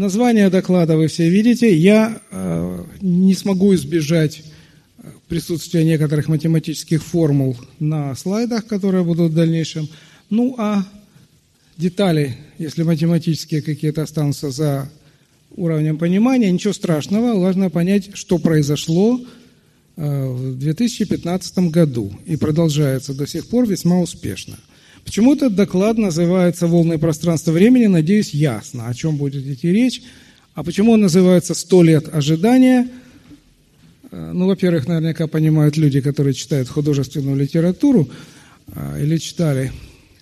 Название доклада вы все видите. Я э, не смогу избежать присутствия некоторых математических формул на слайдах, которые будут в дальнейшем. Ну а детали, если математические какие-то останутся за уровнем понимания, ничего страшного, важно понять, что произошло э, в 2015 году и продолжается до сих пор весьма успешно. Почему этот доклад называется «Волны пространства времени», надеюсь, ясно, о чем будет идти речь. А почему он называется «100 лет ожидания», Э, ну, во-первых, наверняка понимают люди, которые читают художественную литературу э, или читали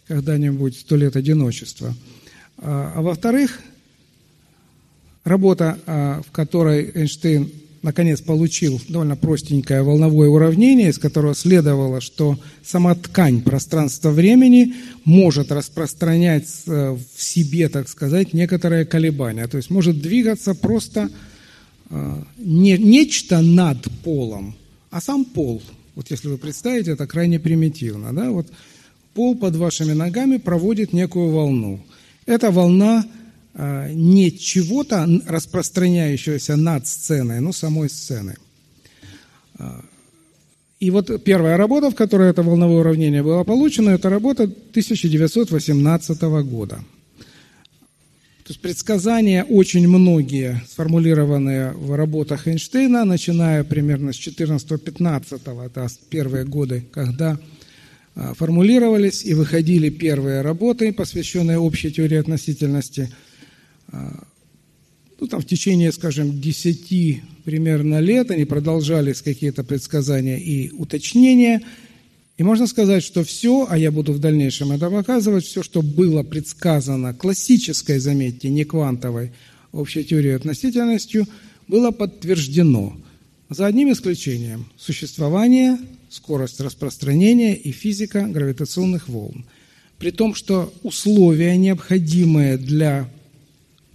когда-нибудь «Сто лет одиночества». А, а во-вторых, работа, э, в которой Эйнштейн наконец получил довольно простенькое волновое уравнение, из которого следовало, что сама ткань пространства-времени может распространять в себе, так сказать, некоторые колебания. То есть может двигаться просто а, не нечто над полом, а сам пол. Вот если вы представите, это крайне примитивно. Да? Вот пол под вашими ногами проводит некую волну. Эта волна не чего-то распространяющегося над сценой, но самой сцены. А, и вот первая работа, в которой это волновое уравнение было получено, это работа 1918 года. То есть предсказания очень многие, сформулированные в работах Эйнштейна, начиная примерно с 14-15, это первые годы, когда а, формулировались и выходили первые работы, посвященные общей теории относительности. Ну, там в течение, скажем, 10 примерно лет они продолжались какие-то предсказания и уточнения – и можно сказать, что все, а я буду в дальнейшем это показывать, все, что было предсказано классической, заметьте, не квантовой, общей теорией относительностью, было подтверждено. За одним исключением – существование, скорость распространения и физика гравитационных волн. При том, что условия, необходимые для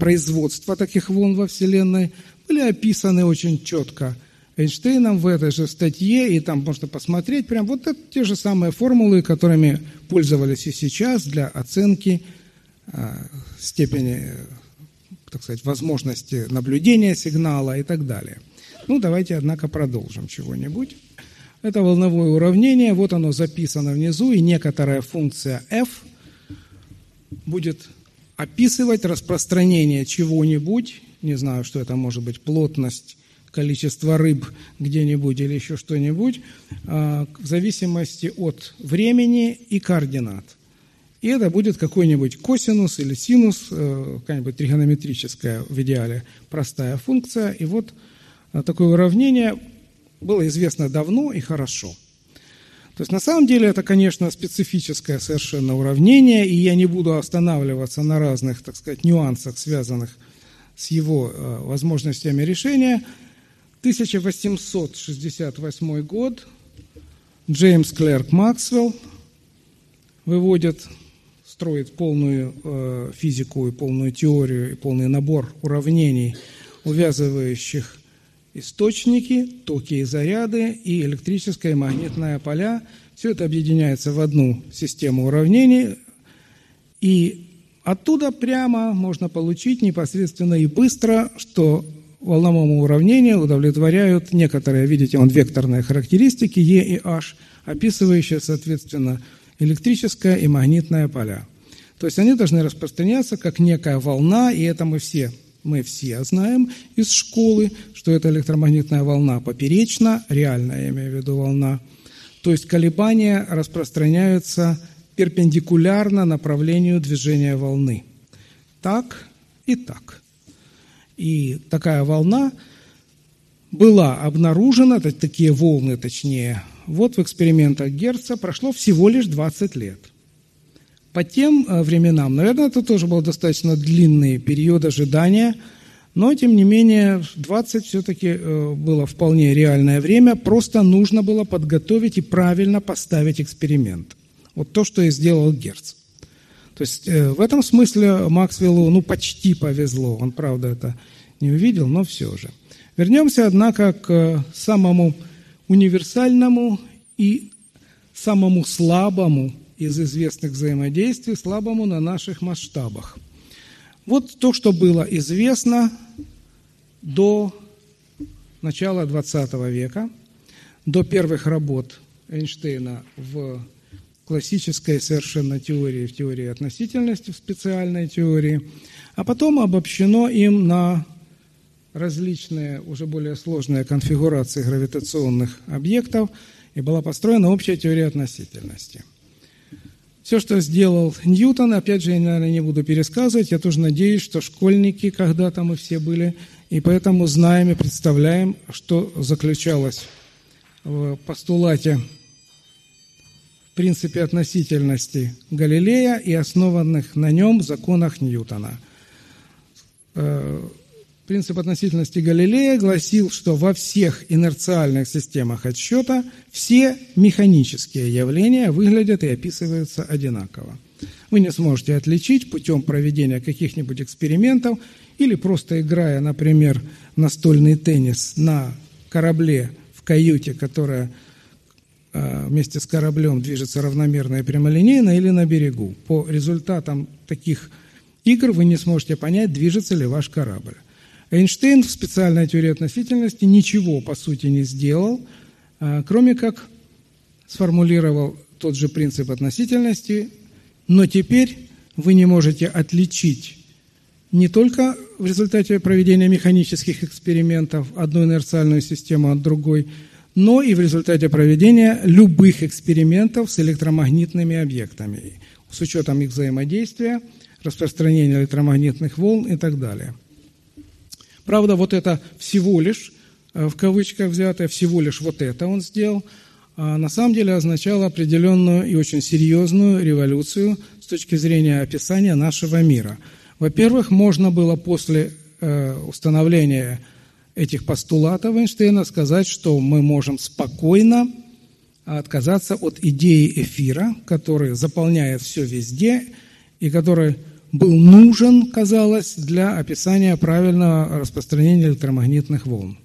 производства таких волн во Вселенной, были описаны очень четко – Эйнштейном в этой же статье, и там можно посмотреть, прям вот это те же самые формулы, которыми пользовались и сейчас для оценки э, степени, так сказать, возможности наблюдения сигнала и так далее. Ну, давайте, однако, продолжим чего-нибудь. Это волновое уравнение, вот оно записано внизу, и некоторая функция f будет описывать распространение чего-нибудь, не знаю, что это может быть, плотность количество рыб где-нибудь или еще что-нибудь, а, в зависимости от времени и координат. И это будет какой-нибудь косинус или синус, э, какая-нибудь тригонометрическая в идеале простая функция. И вот а, такое уравнение было известно давно и хорошо. То есть на самом деле это, конечно, специфическое совершенно уравнение, и я не буду останавливаться на разных, так сказать, нюансах, связанных с его э, возможностями решения – 1868 год. Джеймс Клерк Максвелл выводит, строит полную э, физику и полную теорию и полный набор уравнений, увязывающих источники, токи и заряды и электрическое и магнитное поля. Все это объединяется в одну систему уравнений, и оттуда прямо можно получить непосредственно и быстро, что волновому уравнению удовлетворяют некоторые, видите, он векторные характеристики E и H, описывающие, соответственно, электрическое и магнитное поля. То есть они должны распространяться как некая волна, и это мы все, мы все знаем из школы, что это электромагнитная волна поперечна, реальная, я имею в виду волна. То есть колебания распространяются перпендикулярно направлению движения волны. Так и так. И такая волна была обнаружена, такие волны точнее, вот в экспериментах Герца прошло всего лишь 20 лет. По тем э, временам, наверное, это тоже был достаточно длинный период ожидания, но, тем не менее, 20 все-таки э, было вполне реальное время, просто нужно было подготовить и правильно поставить эксперимент. Вот то, что и сделал Герц. То есть э, в этом смысле Максвеллу ну, почти повезло. Он, правда, это не увидел, но все же. Вернемся, однако, к самому универсальному и самому слабому из известных взаимодействий, слабому на наших масштабах. Вот то, что было известно до начала XX века, до первых работ Эйнштейна в классической совершенно теории, в теории относительности, в специальной теории, а потом обобщено им на различные, уже более сложные конфигурации гравитационных объектов, и была построена общая теория относительности. Все, что сделал Ньютон, опять же, я, наверное, не буду пересказывать, я тоже надеюсь, что школьники когда-то мы все были, и поэтому знаем и представляем, что заключалось в постулате в принципе относительности Галилея и основанных на нем законах Ньютона. Принцип относительности Галилея гласил, что во всех инерциальных системах отсчета все механические явления выглядят и описываются одинаково. Вы не сможете отличить путем проведения каких-нибудь экспериментов или просто играя, например, настольный теннис на корабле в каюте, которая Э, вместе с кораблем движется равномерно и прямолинейно или на берегу. По результатам таких игр вы не сможете понять, движется ли ваш корабль. Эйнштейн в специальной теории относительности ничего, по сути, не сделал, э, кроме как сформулировал тот же принцип относительности, но теперь вы не можете отличить не только в результате проведения механических экспериментов одну инерциальную систему от другой – но и в результате проведения любых экспериментов с электромагнитными объектами, с учетом их взаимодействия, распространения электромагнитных волн и так далее. Правда, вот это всего лишь, э, в кавычках взятое, всего лишь вот это он сделал, а на самом деле означало определенную и очень серьезную революцию с точки зрения описания нашего мира. Во-первых, можно было после э, установления этих постулатов Эйнштейна сказать, что мы можем спокойно отказаться от идеи эфира, который заполняет все везде и который был нужен, казалось, для описания правильного распространения электромагнитных волн.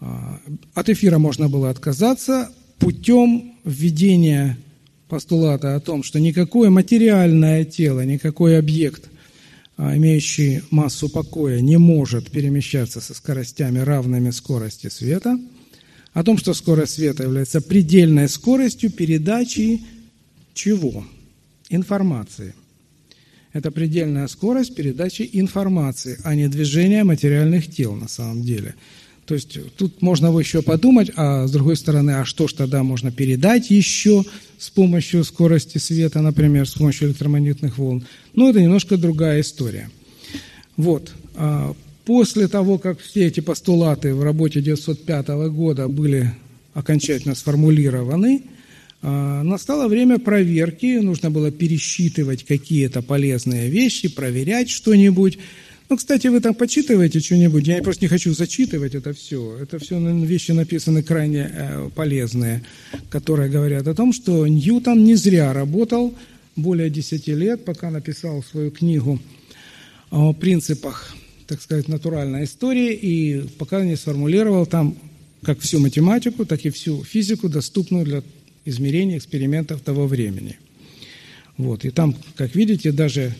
А, от эфира можно было отказаться путем введения постулата о том, что никакое материальное тело, никакой объект – а, имеющий массу покоя, не может перемещаться со скоростями, равными скорости света, о том, что скорость света является предельной скоростью передачи чего? Информации. Это предельная скорость передачи информации, а не движения материальных тел на самом деле – то есть тут можно еще подумать, а с другой стороны, а что ж тогда можно передать еще с помощью скорости света, например, с помощью электромагнитных волн. Ну, это немножко другая история. Вот. А после того, как все эти постулаты в работе 1905 года были окончательно сформулированы, настало время проверки, нужно было пересчитывать какие-то полезные вещи, проверять что-нибудь. Ну, кстати, вы там почитываете что-нибудь, я просто не хочу зачитывать это все. Это все вещи написаны крайне э, полезные, которые говорят о том, что Ньютон не зря работал более 10 лет, пока написал свою книгу о принципах, так сказать, натуральной истории, и пока не сформулировал там как всю математику, так и всю физику, доступную для измерения экспериментов того времени. Вот. И там, как видите, даже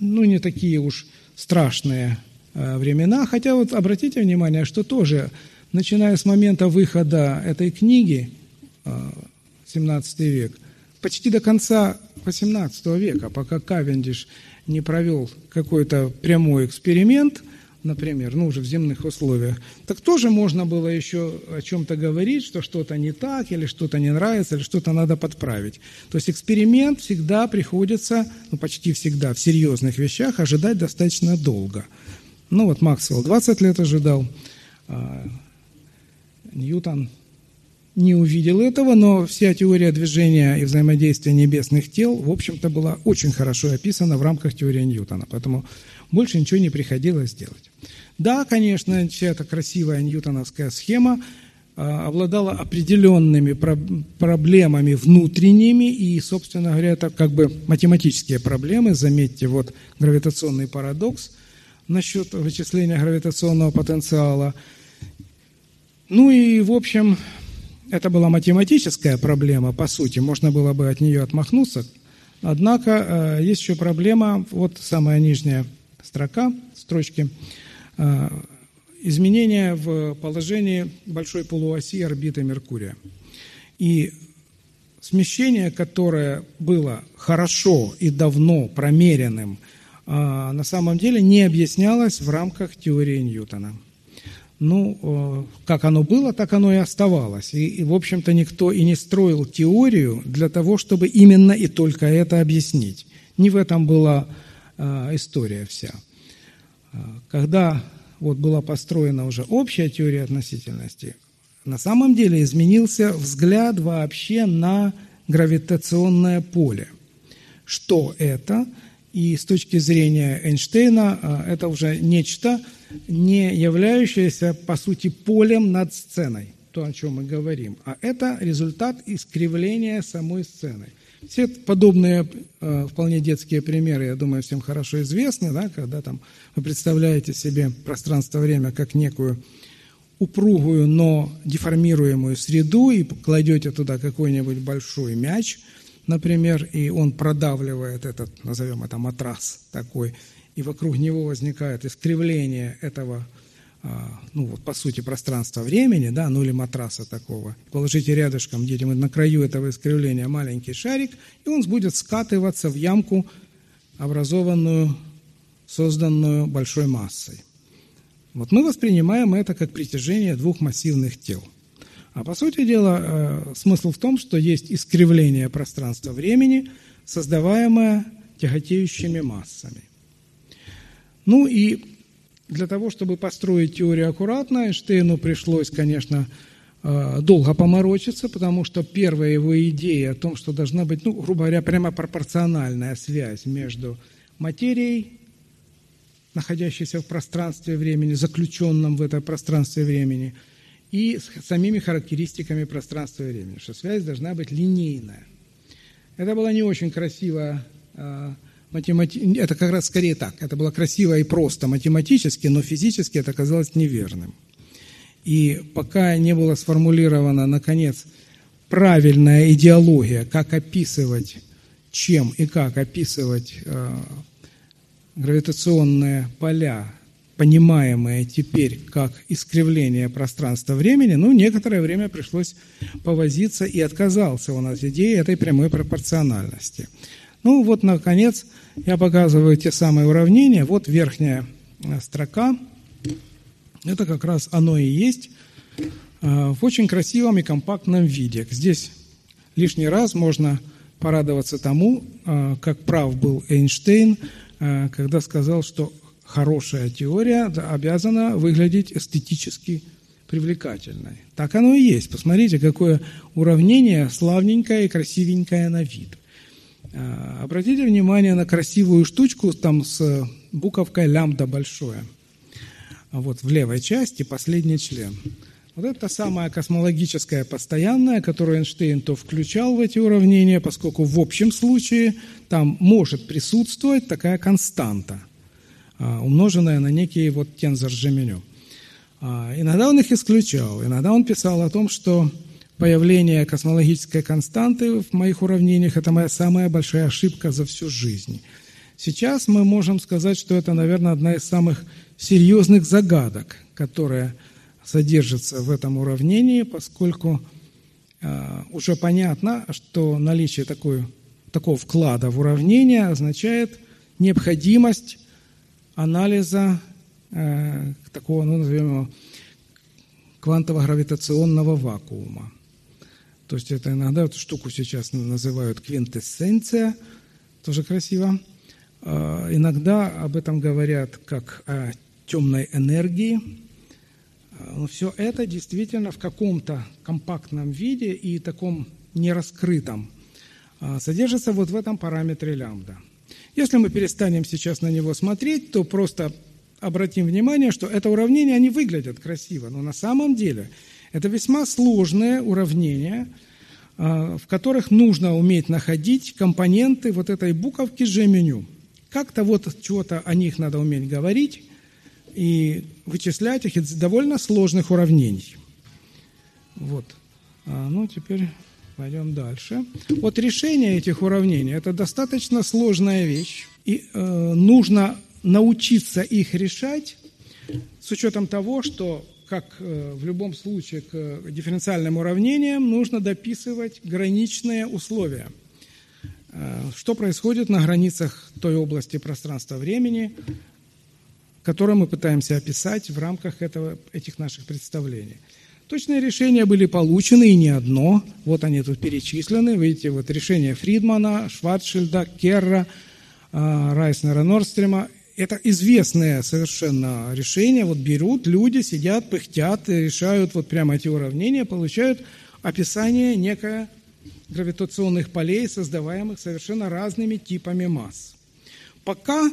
ну, не такие уж страшные э, времена. Хотя вот обратите внимание, что тоже, начиная с момента выхода этой книги, 17 э, век, почти до конца 18 века, пока Кавендиш не провел какой-то прямой эксперимент – например, ну уже в земных условиях, так тоже можно было еще о чем-то говорить, что что-то не так, или что-то не нравится, или что-то надо подправить. То есть эксперимент всегда приходится, ну почти всегда, в серьезных вещах ожидать достаточно долго. Ну вот Максвелл 20 лет ожидал, а Ньютон не увидел этого, но вся теория движения и взаимодействия небесных тел, в общем-то, была очень хорошо описана в рамках теории Ньютона. Поэтому больше ничего не приходилось делать. Да, конечно, вся эта красивая ньютоновская схема а, обладала определенными проблемами внутренними, и, собственно говоря, это как бы математические проблемы. Заметьте, вот гравитационный парадокс насчет вычисления гравитационного потенциала. Ну и, в общем, это была математическая проблема, по сути, можно было бы от нее отмахнуться. Однако э, есть еще проблема, вот самая нижняя строка, строчки, изменения в положении большой полуоси орбиты Меркурия. И смещение, которое было хорошо и давно промеренным, на самом деле не объяснялось в рамках теории Ньютона – ну, э, как оно было, так оно и оставалось. И, и, в общем-то, никто и не строил теорию для того, чтобы именно и только это объяснить. Не в этом была э, история вся. Э, когда вот была построена уже общая теория относительности, на самом деле изменился взгляд вообще на гравитационное поле. Что это? И с точки зрения Эйнштейна это уже нечто, не являющееся, по сути, полем над сценой, то, о чем мы говорим, а это результат искривления самой сцены. Все подобные э, вполне детские примеры, я думаю, всем хорошо известны, да, когда там вы представляете себе пространство-время как некую упругую, но деформируемую среду и кладете туда какой-нибудь большой мяч, например, и он продавливает этот, назовем это матрас такой, и вокруг него возникает искривление этого, ну вот по сути, пространства-времени, да, ну или матраса такого. Положите рядышком где-нибудь на краю этого искривления маленький шарик, и он будет скатываться в ямку, образованную, созданную большой массой. Вот мы воспринимаем это как притяжение двух массивных тел. А по сути дела, э, смысл в том, что есть искривление пространства-времени, создаваемое тяготеющими массами – ну и для того, чтобы построить теорию аккуратно, Эйнштейну пришлось, конечно, э, долго поморочиться, потому что первая его идея о том, что должна быть, ну, грубо говоря, прямо пропорциональная связь между материей, находящейся в пространстве времени, заключенном в это пространстве времени, и с самими характеристиками пространства и времени, что связь должна быть линейная. Это была не очень красивая э, математи... это как раз скорее так. Это было красиво и просто математически, но физически это оказалось неверным. И пока не была сформулирована, наконец, правильная идеология, как описывать, чем и как описывать э, гравитационные поля, понимаемые теперь как искривление пространства-времени, ну, некоторое время пришлось повозиться, и отказался у нас идея этой прямой пропорциональности. Ну, вот, наконец, я показываю те самые уравнения. Вот верхняя э, строка. Это как раз оно и есть э, в очень красивом и компактном виде. Здесь лишний раз можно порадоваться тому, э, как прав был Эйнштейн, когда сказал, что хорошая теория обязана выглядеть эстетически привлекательной. Так оно и есть. Посмотрите, какое уравнение славненькое и красивенькое на вид. А, обратите внимание на красивую штучку там с буковкой лямбда большое. А вот в левой части последний член. Вот это самая космологическая постоянная, которую Эйнштейн то включал в эти уравнения, поскольку в общем случае там может присутствовать такая константа, а, умноженная на некий вот тензор Жеменю. Иногда он их исключал, иногда он писал о том, что появление космологической константы в моих уравнениях – это моя самая большая ошибка за всю жизнь. Сейчас мы можем сказать, что это, наверное, одна из самых серьезных загадок, которая содержится в этом уравнении, поскольку э, уже понятно, что наличие такой, такого вклада в уравнение означает необходимость анализа э, такого, ну, назовем его, квантово-гравитационного вакуума. То есть это иногда эту штуку сейчас называют квинтэссенция, тоже красиво. А, иногда об этом говорят как о темной энергии. А, но все это действительно в каком-то компактном виде и таком нераскрытом а, содержится вот в этом параметре лямбда. Если мы перестанем сейчас на него смотреть, то просто обратим внимание, что это уравнение, они выглядят красиво, но на самом деле – это весьма сложные уравнения, а, в которых нужно уметь находить компоненты вот этой буковки G-меню. Как-то вот чего-то о них надо уметь говорить и вычислять их из довольно сложных уравнений. Вот. А, ну, теперь пойдем дальше. Вот решение этих уравнений – это достаточно сложная вещь. И э, нужно научиться их решать с учетом того, что, как э, в любом случае к дифференциальным уравнениям, нужно дописывать граничные условия. Э, что происходит на границах той области пространства-времени, которую мы пытаемся описать в рамках этого, этих наших представлений. Точные решения были получены, и не одно. Вот они тут перечислены. Видите, вот решение Фридмана, Шварцшильда, Керра, Райснера, Норстрема. Это известное совершенно решение. Вот берут люди, сидят, пыхтят, решают вот прямо эти уравнения, получают описание некое гравитационных полей, создаваемых совершенно разными типами масс. Пока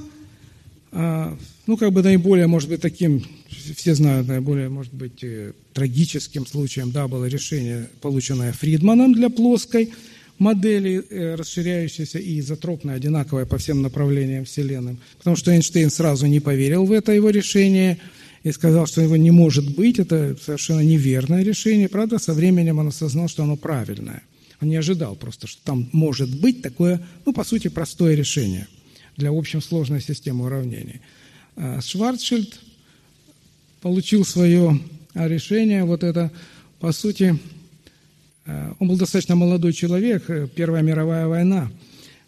а, ну, как бы наиболее, может быть, таким, все знают, наиболее, может быть, э, трагическим случаем, да, было решение, полученное Фридманом для плоской модели, э, расширяющейся и изотропной, одинаковой по всем направлениям Вселенной. Потому что Эйнштейн сразу не поверил в это его решение и сказал, что его не может быть, это совершенно неверное решение. Правда, со временем он осознал, что оно правильное. Он не ожидал просто, что там может быть такое, ну, по сути, простое решение – для общем сложной системы уравнений. А Шварцшильд получил свое решение, вот это, по сути, он был достаточно молодой человек, э, Первая мировая война,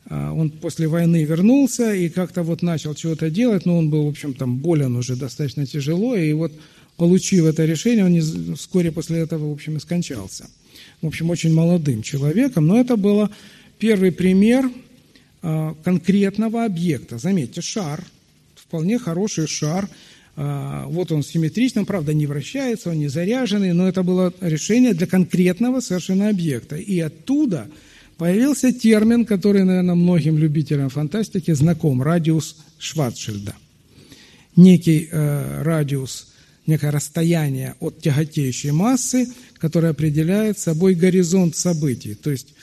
а он после войны вернулся и как-то вот начал чего-то делать, но он был, в общем, там болен уже достаточно тяжело, и вот получив это решение, он вскоре после этого, в общем, и скончался. В общем, очень молодым человеком, но это было первый пример – конкретного объекта. Заметьте, шар, вполне хороший шар, вот он симметричный, правда, не вращается, он не заряженный, но это было решение для конкретного совершенно объекта. И оттуда появился термин, который, наверное, многим любителям фантастики знаком – радиус Шварцшильда. Некий э, радиус, некое расстояние от тяготеющей массы, которое определяет собой горизонт событий. То есть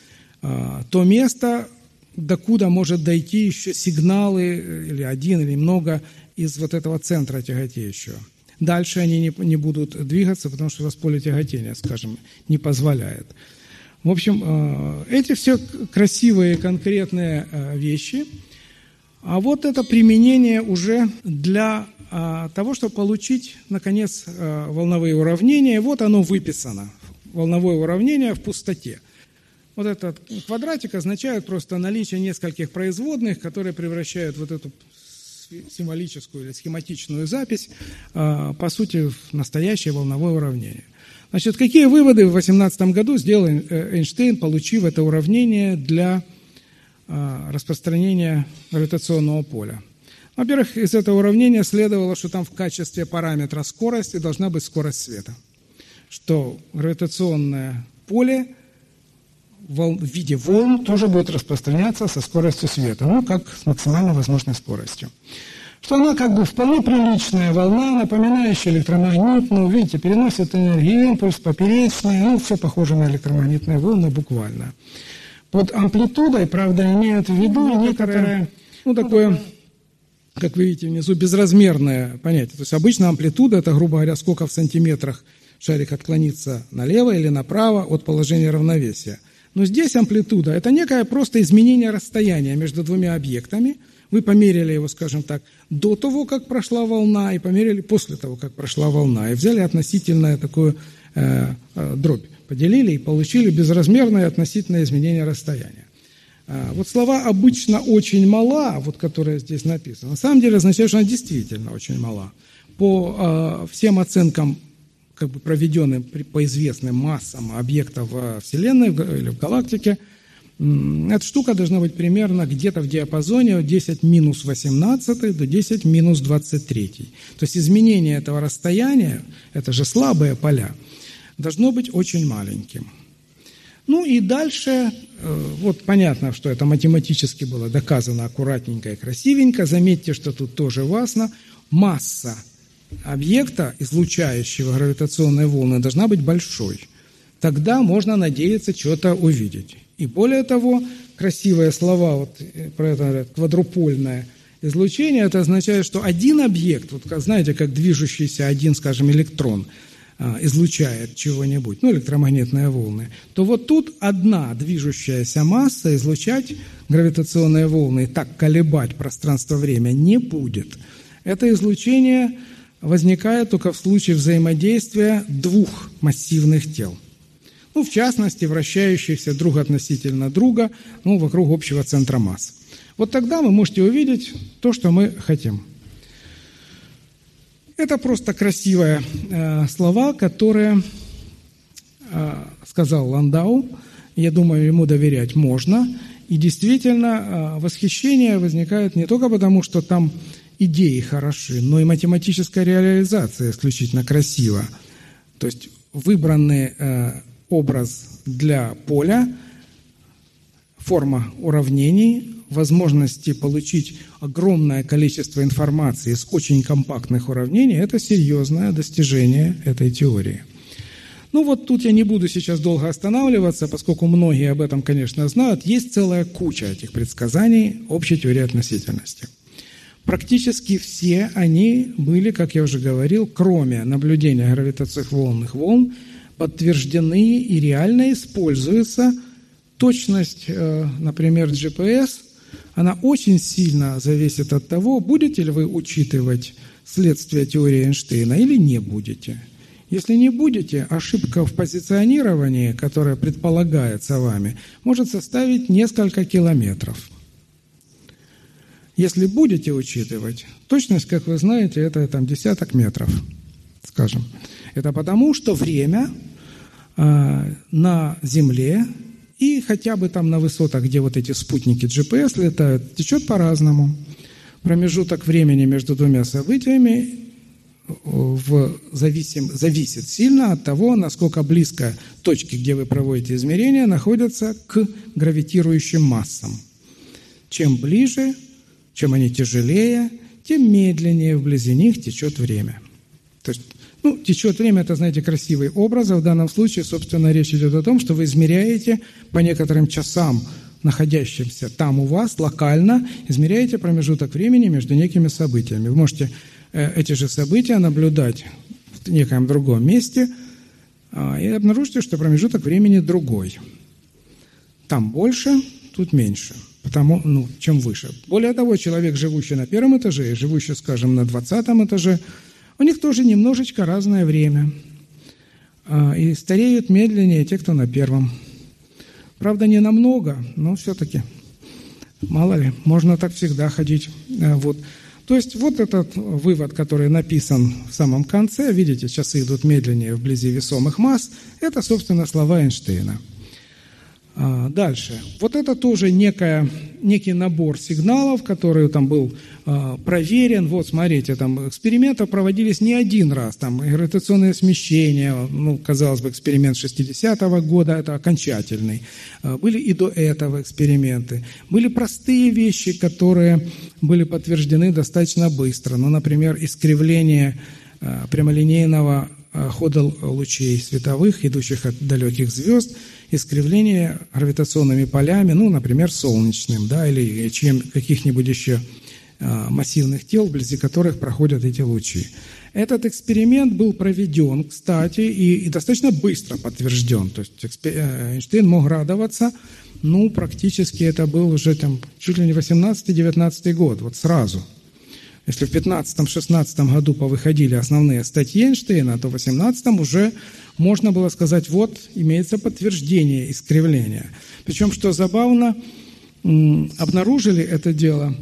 э, то место, докуда может дойти еще сигналы, э, или один, или много, из вот этого центра тяготеющего. Дальше они не, не будут двигаться, потому что у вас поле тяготения, скажем, не позволяет. В общем, э, эти все красивые конкретные э, вещи. А вот это применение уже для того, чтобы получить, наконец, волновые уравнения. Вот оно выписано. Волновое уравнение в пустоте – вот этот квадратик означает просто наличие нескольких производных, которые превращают вот эту символическую или схематичную запись, а, по сути, в настоящее волновое уравнение. Значит, какие выводы в 2018 году сделал э, Эйнштейн, получив это уравнение для а, распространения гравитационного поля? Во-первых, из этого уравнения следовало, что там в качестве параметра скорости должна быть скорость света. Что гравитационное поле в виде волн тоже будет распространяться со скоростью света, ну, как с максимально возможной скоростью. Что она как бы вполне приличная волна, напоминающая электромагнитную, видите, переносит энергию, импульс поперечный, ну, все похоже на электромагнитные волны буквально. Под амплитудой, правда, имеют в виду ну, некоторое, ну, такое, как вы видите внизу, безразмерное понятие. То есть обычно амплитуда, это, грубо говоря, сколько в сантиметрах шарик отклонится налево или направо от положения равновесия – но здесь амплитуда – это некое просто изменение расстояния между двумя объектами. Вы померили его, скажем так, до того, как прошла волна, и померили после того, как прошла волна. И взяли относительное такую э, э, дробь, поделили и получили безразмерное относительное изменение расстояния. А, вот слова «обычно очень мала», вот которая здесь написана, на самом деле означает, что она действительно очень мала. По э, всем оценкам как бы проведенным по известным массам объектов во Вселенной или в галактике, эта штука должна быть примерно где-то в диапазоне от 10 минус 18 до 10 минус 23. То есть изменение этого расстояния, это же слабые поля, должно быть очень маленьким. Ну и дальше, э, вот понятно, что это математически было доказано аккуратненько и красивенько. Заметьте, что тут тоже важно. Масса объекта, излучающего гравитационные волны, должна быть большой. Тогда можно надеяться что-то увидеть. И более того, красивые слова, вот э, про это квадрупольное излучение, это означает, что один объект, вот знаете, как движущийся один, скажем, электрон, а, излучает чего-нибудь, ну, электромагнитные волны, то вот тут одна движущаяся масса излучать гравитационные волны и так колебать пространство-время не будет. Это излучение возникает только в случае взаимодействия двух массивных тел. Ну, в частности, вращающихся друг относительно друга, ну, вокруг общего центра масс. Вот тогда вы можете увидеть то, что мы хотим – это просто красивые э, слова, которые э, сказал Ландау. Я думаю, ему доверять можно. И действительно, э, восхищение возникает не только потому, что там идеи хороши, но и математическая реализация исключительно красива. То есть выбранный э, образ для поля, форма уравнений, возможности получить огромное количество информации из очень компактных уравнений, это серьезное достижение этой теории. Ну вот тут я не буду сейчас долго останавливаться, поскольку многие об этом, конечно, знают. Есть целая куча этих предсказаний общей теории относительности. Практически все они были, как я уже говорил, кроме наблюдения гравитационных волн, подтверждены и реально используются. Точность, э, например, GPS – она очень сильно зависит от того, будете ли вы учитывать следствие теории Эйнштейна или не будете. Если не будете, ошибка в позиционировании, которая предполагается вами, может составить несколько километров. Если будете учитывать, точность, как вы знаете, это там десяток метров, скажем. Это потому, что время э, на Земле и хотя бы там на высотах, где вот эти спутники GPS летают, течет по-разному. Промежуток времени между двумя событиями в зависим, зависит сильно от того, насколько близко точки, где вы проводите измерения, находятся к гравитирующим массам. Чем ближе, чем они тяжелее, тем медленнее вблизи них течет время. То есть ну, течет время, это, знаете, красивый образ, а в данном случае, собственно, речь идет о том, что вы измеряете по некоторым часам, находящимся там у вас, локально, измеряете промежуток времени между некими событиями. Вы можете э, эти же события наблюдать в некоем другом месте а, и обнаружите, что промежуток времени другой. Там больше, тут меньше, потому, ну, чем выше. Более того, человек, живущий на первом этаже и живущий, скажем, на двадцатом этаже – у них тоже немножечко разное время. А, и стареют медленнее те, кто на первом. Правда, не намного, но все-таки. Мало ли, можно так всегда ходить. А, вот. То есть вот этот вывод, который написан в самом конце, видите, часы идут медленнее вблизи весомых масс, это, собственно, слова Эйнштейна. А, дальше. Вот это тоже некая, некий набор сигналов, который там был а, проверен. Вот, смотрите, там эксперименты проводились не один раз. Там гравитационное смещение, ну, казалось бы, эксперимент 60-го года, это окончательный. А, были и до этого эксперименты. Были простые вещи, которые были подтверждены достаточно быстро. Ну, например, искривление прямолинейного хода лучей световых, идущих от далеких звезд – искривление гравитационными полями, ну, например, солнечным, да, или чем каких-нибудь еще а, массивных тел, вблизи которых проходят эти лучи. Этот эксперимент был проведен, кстати, и, и достаточно быстро подтвержден. То есть э, Эйнштейн мог радоваться, ну, практически это был уже там чуть ли не 18-19 год, вот сразу – если в 15-16 году повыходили основные статьи Эйнштейна, то в 18 уже можно было сказать, вот имеется подтверждение искривления. Причем, что забавно, обнаружили это дело,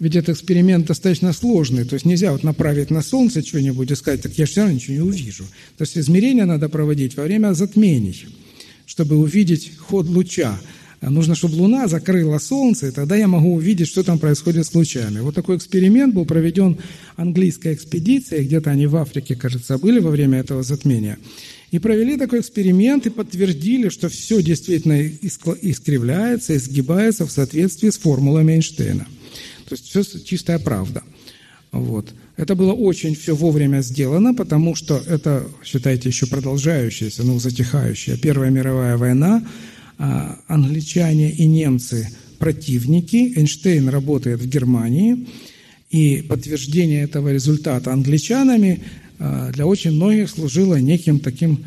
ведь этот эксперимент достаточно сложный, то есть нельзя вот направить на Солнце что-нибудь и сказать, так я все равно ничего не увижу. То есть измерения надо проводить во время затмений, чтобы увидеть ход луча. Нужно, чтобы Луна закрыла Солнце, и тогда я могу увидеть, что там происходит с лучами. Вот такой эксперимент был проведен английской экспедицией, где-то они в Африке, кажется, были во время этого затмения. И провели такой эксперимент и подтвердили, что все действительно искривляется, изгибается в соответствии с формулами Эйнштейна. То есть все чистая правда. Вот. Это было очень все вовремя сделано, потому что это, считайте, еще продолжающаяся, ну, затихающая Первая мировая война, англичане и немцы противники, Эйнштейн работает в Германии, И подтверждение этого результата англичанами а, для очень многих служило неким таким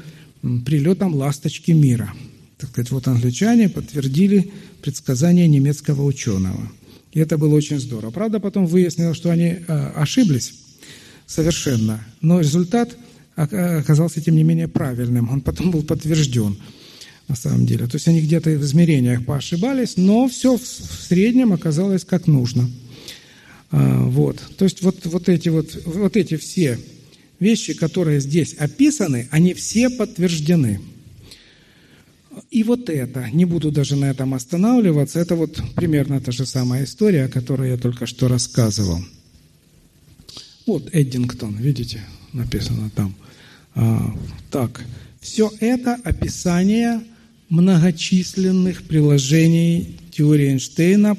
прилетом ласточки мира. Так сказать, вот англичане подтвердили предсказание немецкого ученого. И это было очень здорово. Правда, потом выяснилось, что они а, ошиблись совершенно, но результат оказался, тем не менее, правильным. Он потом был подтвержден на самом деле. То есть они где-то в измерениях поошибались, но все в среднем оказалось как нужно. А, вот. То есть вот, вот, эти вот, вот эти все вещи, которые здесь описаны, они все подтверждены. И вот это, не буду даже на этом останавливаться, это вот примерно та же самая история, о которой я только что рассказывал. Вот Эддингтон, видите, написано там. А, так, все это описание многочисленных приложений теории Эйнштейна,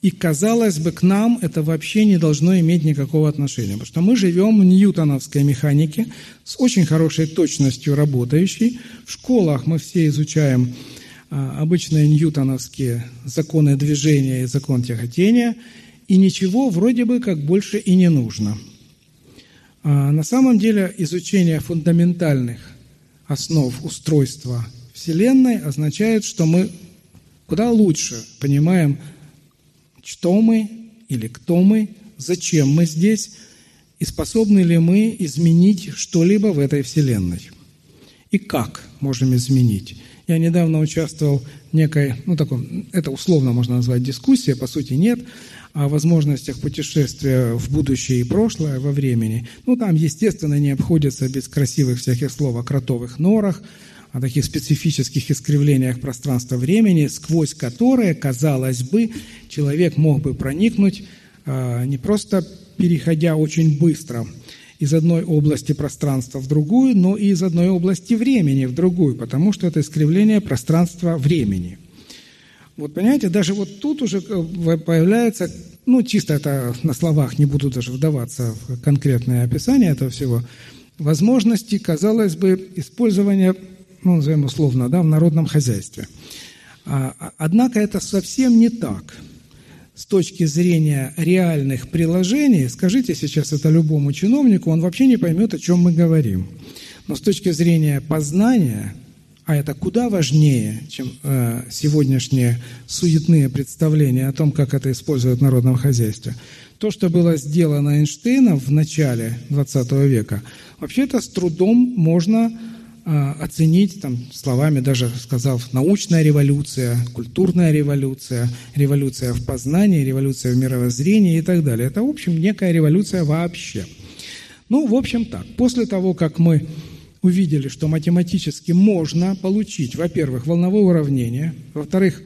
и, казалось бы, к нам это вообще не должно иметь никакого отношения, потому что мы живем в ньютоновской механике с очень хорошей точностью работающей. В школах мы все изучаем а, обычные ньютоновские законы движения и закон тяготения, и ничего вроде бы как больше и не нужно. А на самом деле изучение фундаментальных основ устройства Вселенной означает, что мы куда лучше понимаем, что мы или кто мы, зачем мы здесь и способны ли мы изменить что-либо в этой Вселенной. И как можем изменить. Я недавно участвовал в некой, ну такой, это условно можно назвать дискуссия, по сути нет, о возможностях путешествия в будущее и прошлое во времени. Ну там, естественно, не обходится без красивых всяких слов о кротовых норах, о таких специфических искривлениях пространства-времени, сквозь которые, казалось бы, человек мог бы проникнуть а, не просто переходя очень быстро из одной области пространства в другую, но и из одной области времени в другую, потому что это искривление пространства-времени. Вот понимаете, даже вот тут уже э, появляется, ну чисто это на словах, не буду даже вдаваться в конкретное описание этого всего, возможности, казалось бы, использования ну, назовем условно, да, в народном хозяйстве. А, однако это совсем не так. С точки зрения реальных приложений, скажите сейчас это любому чиновнику, он вообще не поймет, о чем мы говорим. Но с точки зрения познания, а это куда важнее, чем э, сегодняшние суетные представления о том, как это используют в народном хозяйстве, то, что было сделано Эйнштейном в начале XX века, вообще-то с трудом можно оценить там, словами, даже сказав, научная революция, культурная революция, революция в познании, революция в мировоззрении и так далее. Это, в общем, некая революция вообще. Ну, в общем, так. После того, как мы увидели, что математически можно получить, во-первых, волновое уравнение, во-вторых,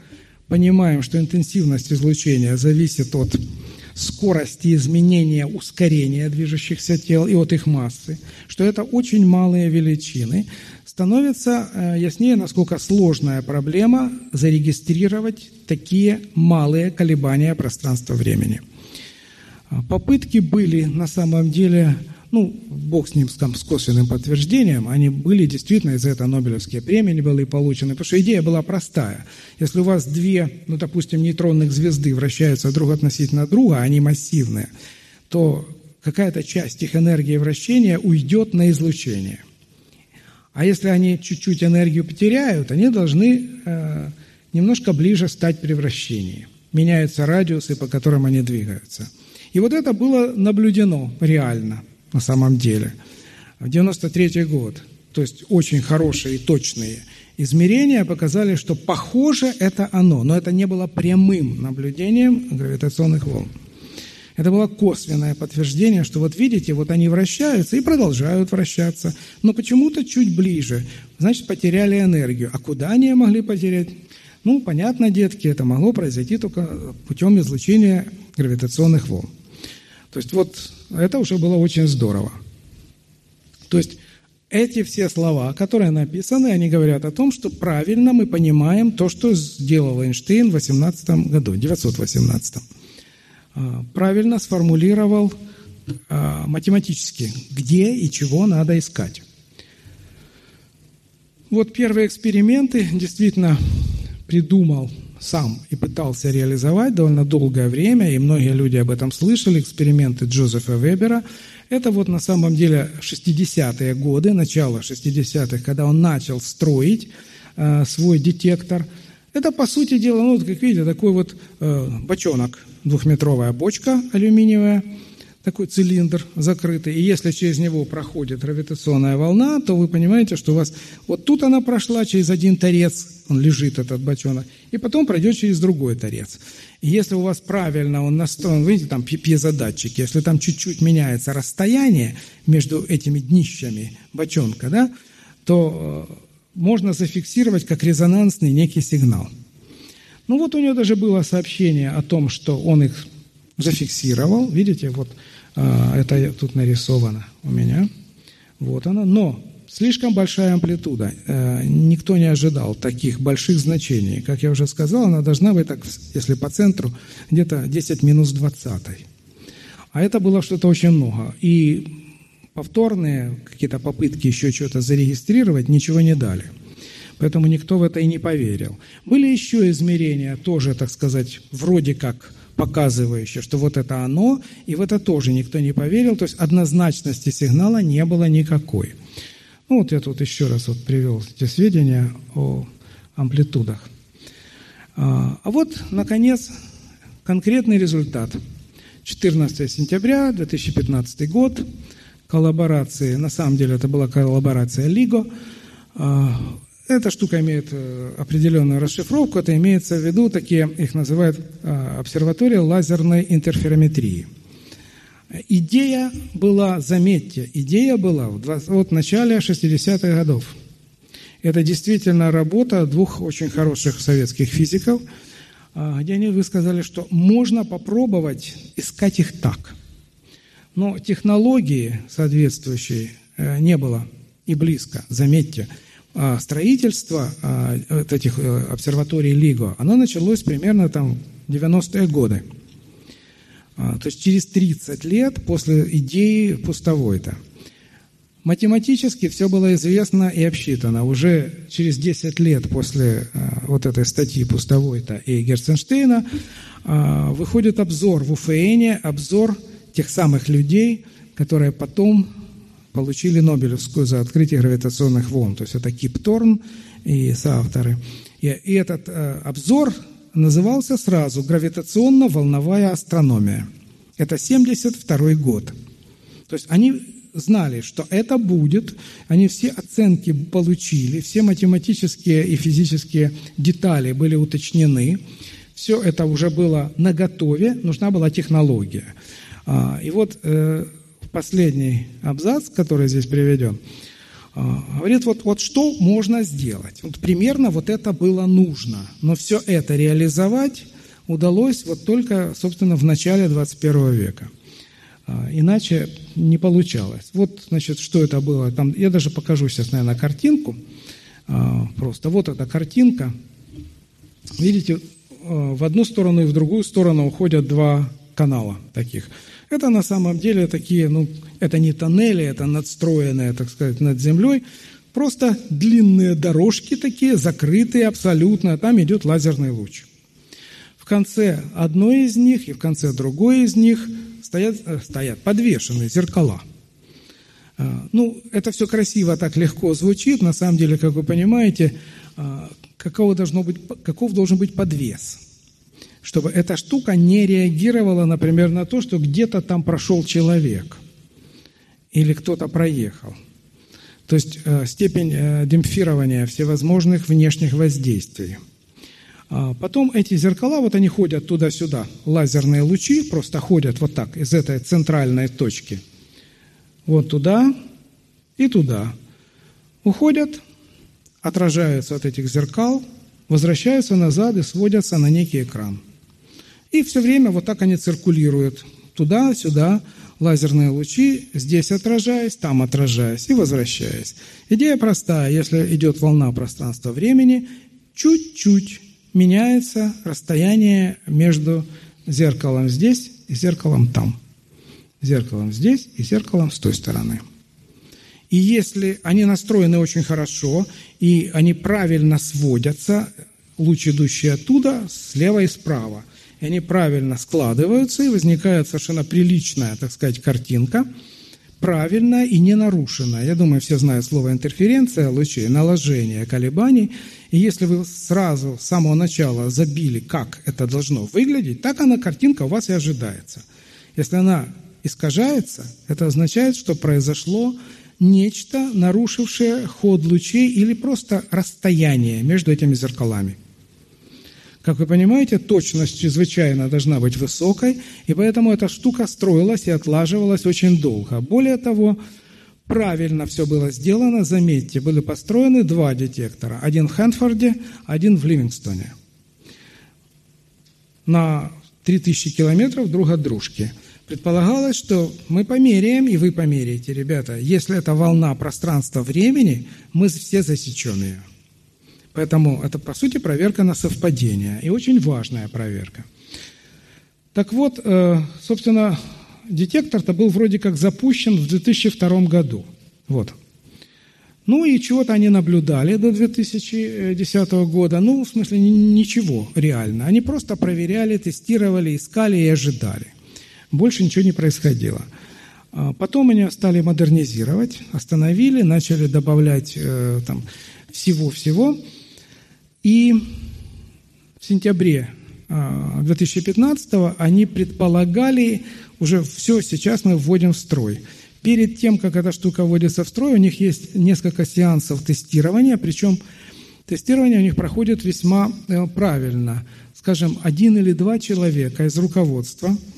понимаем, что интенсивность излучения зависит от скорости изменения ускорения движущихся тел и от их массы, что это очень малые величины, становится э, яснее, насколько сложная проблема зарегистрировать такие малые колебания пространства-времени. А, попытки были на самом деле ну, бог с ним, с косвенным подтверждением, они были действительно, из-за этого Нобелевские премии были получены, потому что идея была простая. Если у вас две, ну, допустим, нейтронных звезды вращаются друг относительно друга, они массивные, то какая-то часть их энергии вращения уйдет на излучение. А если они чуть-чуть энергию потеряют, они должны э, немножко ближе стать при вращении. Меняются радиусы, по которым они двигаются. И вот это было наблюдено реально – на самом деле. В 93 год, то есть очень хорошие и точные измерения показали, что похоже это оно, но это не было прямым наблюдением гравитационных волн. Это было косвенное подтверждение, что вот видите, вот они вращаются и продолжают вращаться, но почему-то чуть ближе. Значит, потеряли энергию. А куда они могли потерять? Ну, понятно, детки, это могло произойти только путем излучения гравитационных волн. То есть вот это уже было очень здорово. То есть эти все слова, которые написаны, они говорят о том, что правильно мы понимаем то, что сделал Эйнштейн в 18 году, 918. А, правильно сформулировал а, математически, где и чего надо искать. Вот первые эксперименты действительно придумал сам и пытался реализовать довольно долгое время, и многие люди об этом слышали, эксперименты Джозефа Вебера. Это вот на самом деле 60-е годы, начало 60-х, когда он начал строить э, свой детектор. Это, по сути дела, ну, как видите, такой вот э, бочонок, двухметровая бочка алюминиевая – такой цилиндр закрытый, и если через него проходит гравитационная волна, то вы понимаете, что у вас вот тут она прошла через один торец, он лежит, этот бочонок, и потом пройдет через другой торец. И если у вас правильно он настроен, видите, там пьезодатчик, если там чуть-чуть меняется расстояние между этими днищами бочонка, да, то э, можно зафиксировать как резонансный некий сигнал. Ну вот у него даже было сообщение о том, что он их зафиксировал. Видите, вот а, это тут нарисовано у меня. Вот она. Но слишком большая амплитуда. Э, никто не ожидал таких больших значений. Как я уже сказал, она должна быть, так, если по центру, где-то 10 минус 20. А это было что-то очень много. И повторные какие-то попытки еще что-то зарегистрировать ничего не дали. Поэтому никто в это и не поверил. Были еще измерения, тоже, так сказать, вроде как показывающее, что вот это оно, и в это тоже никто не поверил, то есть однозначности сигнала не было никакой. Ну вот я тут еще раз вот привел эти сведения о амплитудах. А, а вот, наконец, конкретный результат. 14 сентября 2015 год, коллаборации, на самом деле это была коллаборация LIGO, эта штука имеет э, определенную расшифровку, это имеется в виду, такие их называют э, обсерватория лазерной интерферометрии. Идея была, заметьте, идея была в, 20, вот начале 60-х годов. Это действительно работа двух очень хороших советских физиков, э, где они высказали, что можно попробовать искать их так. Но технологии соответствующей не было и близко, заметьте – а строительство а, вот этих э, обсерваторий ЛИГО, оно началось примерно там в 90-е годы. А, то есть через 30 лет после идеи пустовой-то. Математически все было известно и обсчитано. Уже через 10 лет после вот этой статьи Пустовой-то и Герценштейна выходит обзор в УФН, обзор тех самых людей, которые потом получили Нобелевскую за открытие гравитационных волн. То есть это Кип Торн и соавторы. И, этот э, обзор назывался сразу «Гравитационно-волновая астрономия». Это 72 год. То есть они знали, что это будет, они все оценки получили, все математические и физические детали были уточнены, все это уже было наготове, нужна была технология. А, и вот э, последний абзац, который здесь приведен, а, говорит, вот, вот что можно сделать. Вот примерно вот это было нужно. Но все это реализовать удалось вот только, собственно, в начале 21 века. А, иначе не получалось. Вот, значит, что это было. Там, я даже покажу сейчас, наверное, картинку. А, просто вот эта картинка. Видите, в одну сторону и в другую сторону уходят два канала таких – это на самом деле такие, ну, это не тоннели, это надстроенные, так сказать, над землей, просто длинные дорожки такие, закрытые абсолютно, а там идет лазерный луч. В конце одной из них и в конце другой из них стоят, э, стоят подвешенные зеркала. А, ну, это все красиво, так легко звучит. На самом деле, как вы понимаете, а, какого должно быть, каков должен быть подвес – чтобы эта штука не реагировала, например, на то, что где-то там прошел человек или кто-то проехал. То есть э, степень э, демпфирования всевозможных внешних воздействий. А потом эти зеркала, вот они ходят туда-сюда, лазерные лучи просто ходят вот так из этой центральной точки. Вот туда и туда. Уходят, отражаются от этих зеркал, возвращаются назад и сводятся на некий экран – и все время вот так они циркулируют. Туда-сюда лазерные лучи, здесь отражаясь, там отражаясь и возвращаясь. Идея простая. Если идет волна пространства-времени, чуть-чуть меняется расстояние между зеркалом здесь и зеркалом там. Зеркалом здесь и зеркалом с той стороны. И если они настроены очень хорошо, и они правильно сводятся, луч, идущий оттуда, слева и справа. И они правильно складываются, и возникает совершенно приличная, так сказать, картинка, правильная и не нарушенная. Я думаю, все знают слово интерференция лучей, наложение колебаний. И если вы сразу с самого начала забили, как это должно выглядеть, так она, картинка у вас и ожидается. Если она искажается, это означает, что произошло нечто, нарушившее ход лучей или просто расстояние между этими зеркалами. Как вы понимаете, точность чрезвычайно должна быть высокой, и поэтому эта штука строилась и отлаживалась очень долго. Более того, правильно все было сделано, заметьте, были построены два детектора. Один в Хэнфорде, один в Ливингстоне. На 3000 километров друг от дружки – Предполагалось, что мы померяем, и вы померяете, ребята. Если это волна пространства-времени, мы все засечем ее. Поэтому это, по сути, проверка на совпадение. И очень важная проверка. Так вот, э, собственно, детектор-то был вроде как запущен в 2002 году. Вот. Ну и чего-то они наблюдали до 2010 года. Ну, в смысле, ничего реально. Они просто проверяли, тестировали, искали и ожидали. Больше ничего не происходило. А потом они стали модернизировать, остановили, начали добавлять э, там всего-всего. И в сентябре 2015 а, они предполагали, уже все сейчас мы вводим в строй. Перед тем, как эта штука вводится в строй, у них есть несколько сеансов тестирования, причем тестирование у них проходит весьма э, правильно. Скажем, один или два человека из руководства –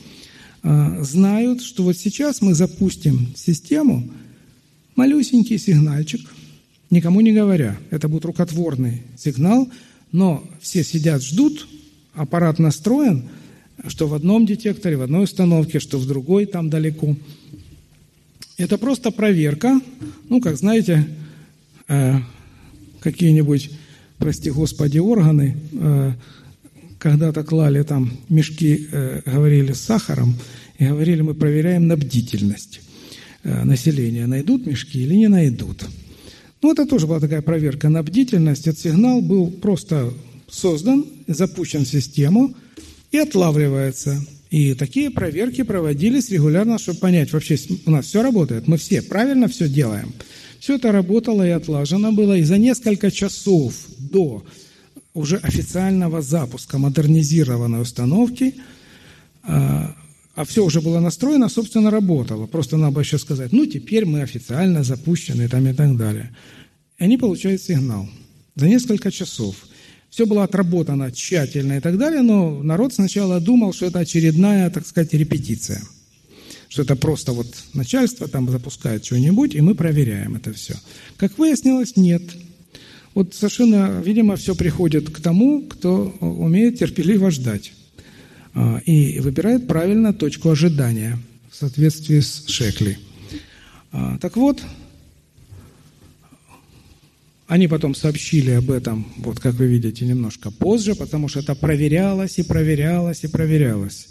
а, знают, что вот сейчас мы запустим систему, малюсенький сигнальчик, никому не говоря, это будет рукотворный сигнал, но все сидят, ждут, аппарат настроен, что в одном детекторе, в одной установке, что в другой там далеко. Это просто проверка, ну, как знаете, э, какие-нибудь, прости господи, органы, э, когда-то клали там мешки, э, говорили, с сахаром, и говорили, мы проверяем на бдительность э, населения, найдут мешки или не найдут. Ну, это тоже была такая проверка на бдительность. Этот сигнал был просто создан, запущен в систему и отлавливается. И такие проверки проводились регулярно, чтобы понять, вообще у нас все работает, мы все правильно все делаем. Все это работало и отлажено было, и за несколько часов до уже официального запуска модернизированной установки а, все уже было настроено, собственно, работало. Просто надо еще сказать, ну, теперь мы официально запущены там и так далее. И они получают сигнал за несколько часов. Все было отработано тщательно и так далее, но народ сначала думал, что это очередная, так сказать, репетиция. Что это просто вот начальство там запускает что-нибудь, и мы проверяем это все. Как выяснилось, нет. Вот совершенно, видимо, все приходит к тому, кто умеет терпеливо ждать. А, и выбирает правильно точку ожидания в соответствии с Шекли. А, так вот, они потом сообщили об этом, вот как вы видите, немножко позже, потому что это проверялось и проверялось и проверялось.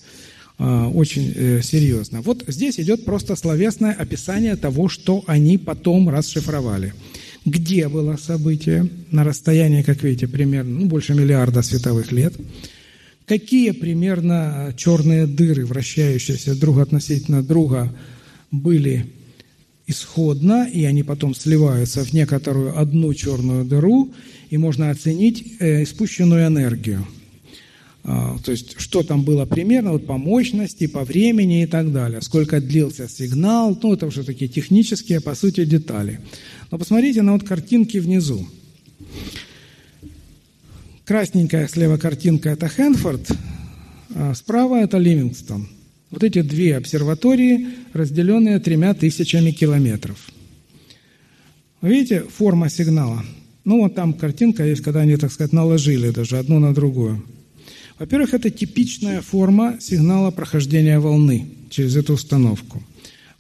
А, очень э, серьезно. Вот здесь идет просто словесное описание того, что они потом расшифровали. Где было событие? На расстоянии, как видите, примерно ну, больше миллиарда световых лет – какие примерно черные дыры, вращающиеся друг относительно друга, были исходно, и они потом сливаются в некоторую одну черную дыру, и можно оценить э, испущенную энергию. А, то есть, что там было примерно вот по мощности, по времени и так далее. Сколько длился сигнал, ну, это уже такие технические, по сути, детали. Но посмотрите на вот картинки внизу. Красненькая слева картинка – это Хэнфорд, а справа – это Ливингстон. Вот эти две обсерватории, разделенные тремя тысячами километров. Видите, форма сигнала. Ну, вот там картинка есть, когда они, так сказать, наложили даже одну на другую. Во-первых, это типичная форма сигнала прохождения волны через эту установку.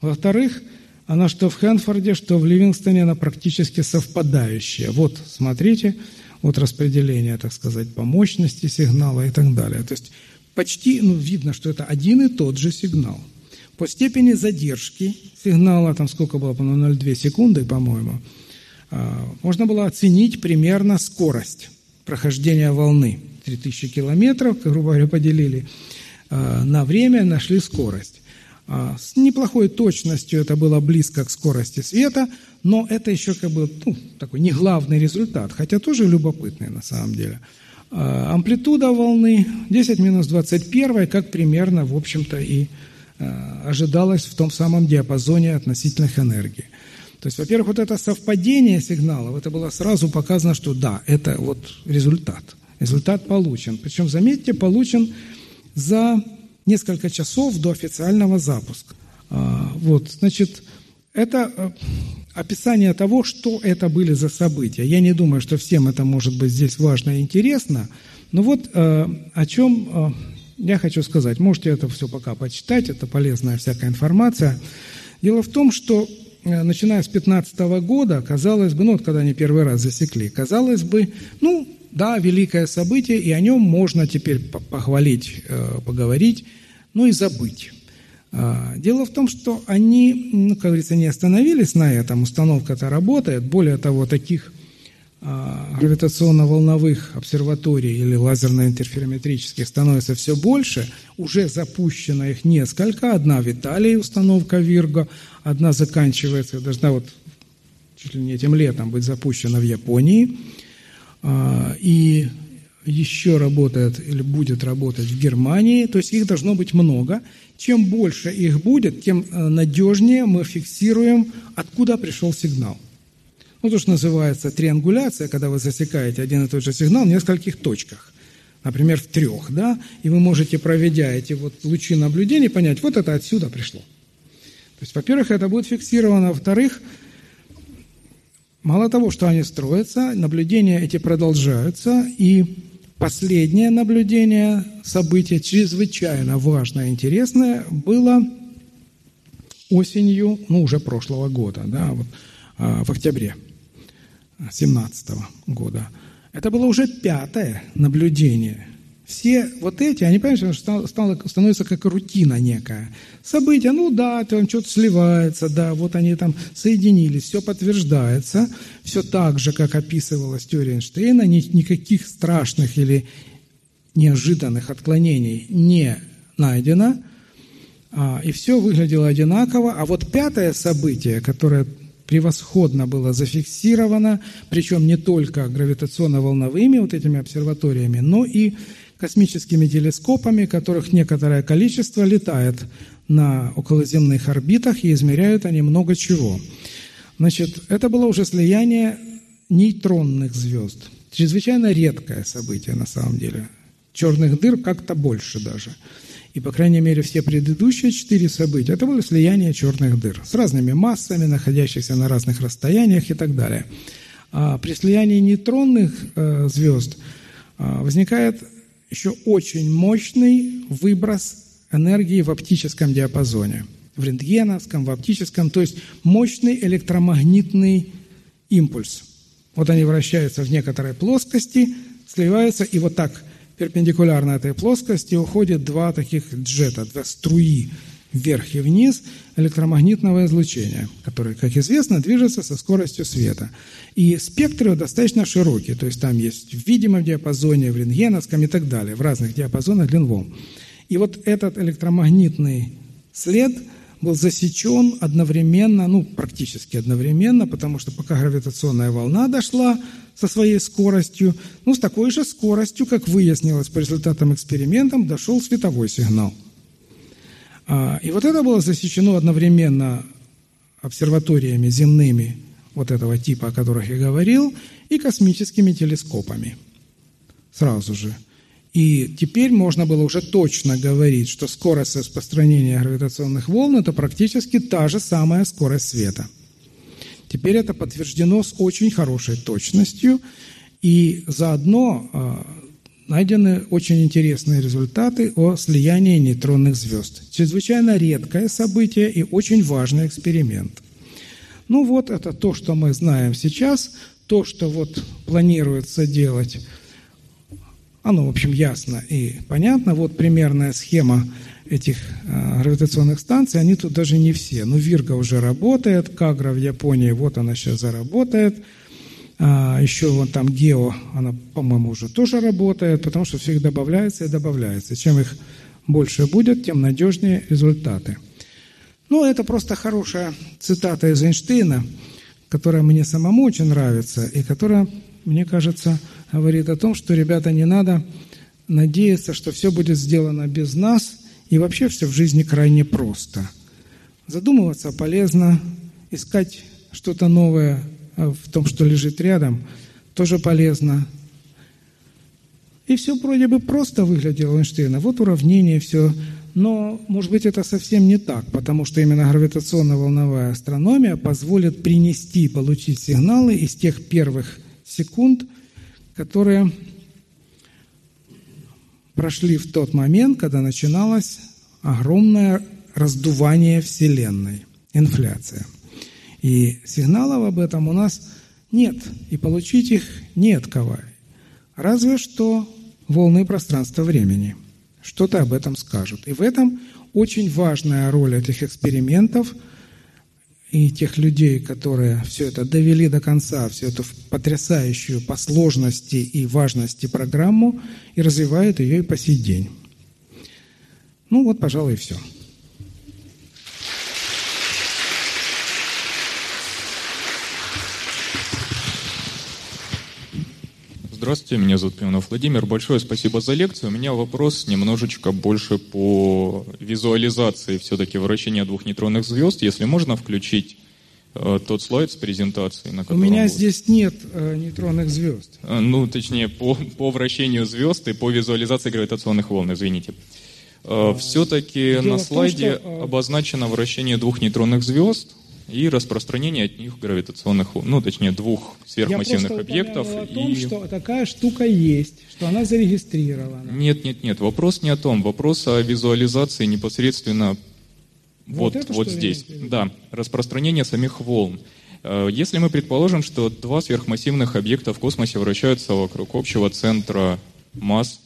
Во-вторых, она что в Хэнфорде, что в Ливингстоне, она практически совпадающая. Вот, смотрите, от распределения, так сказать, по мощности сигнала и так далее. То есть почти ну, видно, что это один и тот же сигнал. По степени задержки сигнала, там сколько было, по-моему, 0,2 секунды, по-моему, а, можно было оценить примерно скорость. прохождения волны. 3000 километров, грубо говоря, поделили на время, нашли скорость. С неплохой точностью это было близко к скорости света, но это еще как бы ну, такой не главный результат, хотя тоже любопытный на самом деле. Амплитуда волны 10 минус 21, как примерно, в общем-то, и ожидалось в том самом диапазоне относительных энергий. То есть, во-первых, вот это совпадение сигналов, это было сразу показано, что да, это вот результат. Результат получен. Причем, заметьте, получен за несколько часов до официального запуска. А, вот, значит, это э, описание того, что это были за события. Я не думаю, что всем это может быть здесь важно и интересно, но вот э, о чем э, я хочу сказать. Можете это все пока почитать, это полезная всякая информация. Дело в том, что начиная с 15 года, казалось бы, ну вот когда они первый раз засекли, казалось бы, ну да, великое событие, и о нем можно теперь похвалить, поговорить, но и забыть. А, дело в том, что они, ну, как говорится, не остановились на этом, установка-то работает. Более того, таких а, гравитационно-волновых обсерваторий или лазерно-интерферометрических становится все больше. Уже запущено их несколько. Одна в Италии установка Вирго, одна заканчивается, должна вот чуть ли не этим летом быть запущена в Японии. А, и еще работает или будет работать в Германии, то есть их должно быть много. Чем больше их будет, тем э, надежнее мы фиксируем, откуда пришел сигнал. Ну, то, что называется триангуляция, когда вы засекаете один и тот же сигнал в нескольких точках. Например, в трех, да, и вы можете, проведя эти вот лучи наблюдений, понять, вот это отсюда пришло. То есть, во-первых, это будет фиксировано, во-вторых, мало того, что они строятся, наблюдения эти продолжаются, и Последнее наблюдение, событие чрезвычайно важное интересное, было осенью, ну, уже прошлого года, да, вот, а, в октябре 2017 года. Это было уже пятое наблюдение все вот эти, они, понимаешь, стало, стало, становится как рутина некая. События, ну да, там что-то сливается, да, вот они там соединились, все подтверждается, все так же, как описывалась теория Эйнштейна, ни, никаких страшных или неожиданных отклонений не найдено, а, и все выглядело одинаково. А вот пятое событие, которое превосходно было зафиксировано, причем не только гравитационно-волновыми вот этими обсерваториями, но и космическими телескопами, которых некоторое количество летает на околоземных орбитах и измеряют они много чего. Значит, это было уже слияние нейтронных звезд. Чрезвычайно редкое событие на самом деле. Черных дыр как-то больше даже. И, по крайней мере, все предыдущие четыре события – это было слияние черных дыр с разными массами, находящихся на разных расстояниях и так далее. А при слиянии нейтронных э, звезд э, возникает еще очень мощный выброс энергии в оптическом диапазоне, в рентгеновском, в оптическом, то есть мощный электромагнитный импульс. Вот они вращаются в некоторой плоскости, сливаются, и вот так перпендикулярно этой плоскости уходят два таких джета, два струи вверх и вниз электромагнитного излучения, которое, как известно, движется со скоростью света. И спектры достаточно широкие, то есть там есть в видимом диапазоне, в рентгеновском и так далее, в разных диапазонах длин волн. И вот этот электромагнитный след был засечен одновременно, ну, практически одновременно, потому что пока гравитационная волна дошла со своей скоростью, ну, с такой же скоростью, как выяснилось по результатам экспериментов, дошел световой сигнал – и вот это было засечено одновременно обсерваториями земными вот этого типа, о которых я говорил, и космическими телескопами. Сразу же. И теперь можно было уже точно говорить, что скорость распространения гравитационных волн – это практически та же самая скорость света. Теперь это подтверждено с очень хорошей точностью, и заодно а, найдены очень интересные результаты о слиянии нейтронных звезд. Чрезвычайно редкое событие и очень важный эксперимент. Ну вот, это то, что мы знаем сейчас, то, что вот планируется делать, оно, в общем, ясно и понятно. Вот примерная схема этих э, гравитационных станций, они тут даже не все. Ну, Вирга уже работает, Кагра в Японии, вот она сейчас заработает – А, еще вон там гео, она, по-моему, уже тоже работает, потому что все их добавляется и добавляется. Чем их больше будет, тем надежнее результаты. Ну, это просто хорошая цитата из Эйнштейна, которая мне самому очень нравится и которая, мне кажется, говорит о том, что, ребята, не надо надеяться, что все будет сделано без нас, и вообще все в жизни крайне просто. Задумываться полезно, искать что-то новое в том, что лежит рядом, тоже полезно. И все вроде бы просто выглядело у Эйнштейна. Вот уравнение, все. Но, может быть, это совсем не так, потому что именно гравитационно-волновая астрономия позволит принести, получить сигналы из тех первых секунд, которые прошли в тот момент, когда начиналось огромное раздувание Вселенной, инфляция. И сигналов об этом у нас нет, и получить их нет кого. Разве что волны пространства-времени. Что-то об этом скажут. И в этом очень важная роль этих экспериментов и тех людей, которые все это довели до конца, всю эту потрясающую по сложности и важности программу и развивают ее и по сей день. Ну вот, пожалуй, и все. Здравствуйте, меня зовут Пименов Владимир. Большое спасибо за лекцию. У меня вопрос немножечко больше по визуализации все-таки вращения двух нейтронных звезд. Если можно включить э, тот слайд с презентацией, на котором... У меня вот... здесь нет э, нейтронных звезд. Э, ну, точнее, по, по вращению звезд и по визуализации гравитационных волн, извините. Э, все-таки на слайде том, что, обозначено вращение двух нейтронных звезд и распространение от них гравитационных, ну, точнее, двух сверхмассивных Я объектов. о том, и... что такая штука есть, что она зарегистрирована. Нет, нет, нет, вопрос не о том, вопрос о визуализации непосредственно вот, вот, вот здесь. Да, распространение самих волн. Э, если мы предположим, что два сверхмассивных объекта в космосе вращаются вокруг общего центра масс,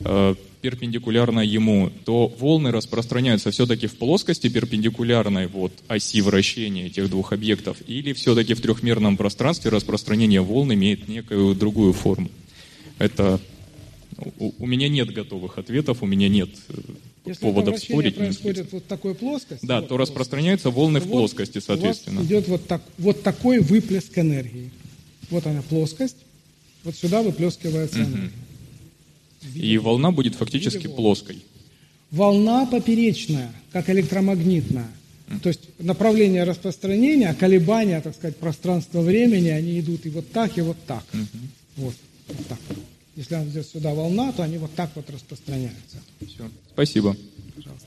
э, перпендикулярно ему, то волны распространяются все-таки в плоскости перпендикулярной вот оси вращения этих двух объектов, или все-таки в трехмерном пространстве распространение волн имеет некую другую форму. Это у, у меня нет готовых ответов, у меня нет э, Если поводов спорить. Если происходит вот такой плоскости, да, вот, то распространяются волны в плоскости, соответственно. Идет вот, так, вот такой выплеск энергии. Вот она плоскость, вот сюда выплескивается энергия. И волна будет фактически плоской. Волна поперечная, как электромагнитная. То есть направление распространения, колебания, так сказать, пространства-времени, они идут и вот так, и вот так. Угу. Вот, вот так. Если она идет сюда волна, то они вот так вот распространяются. Все. Спасибо. Пожалуйста.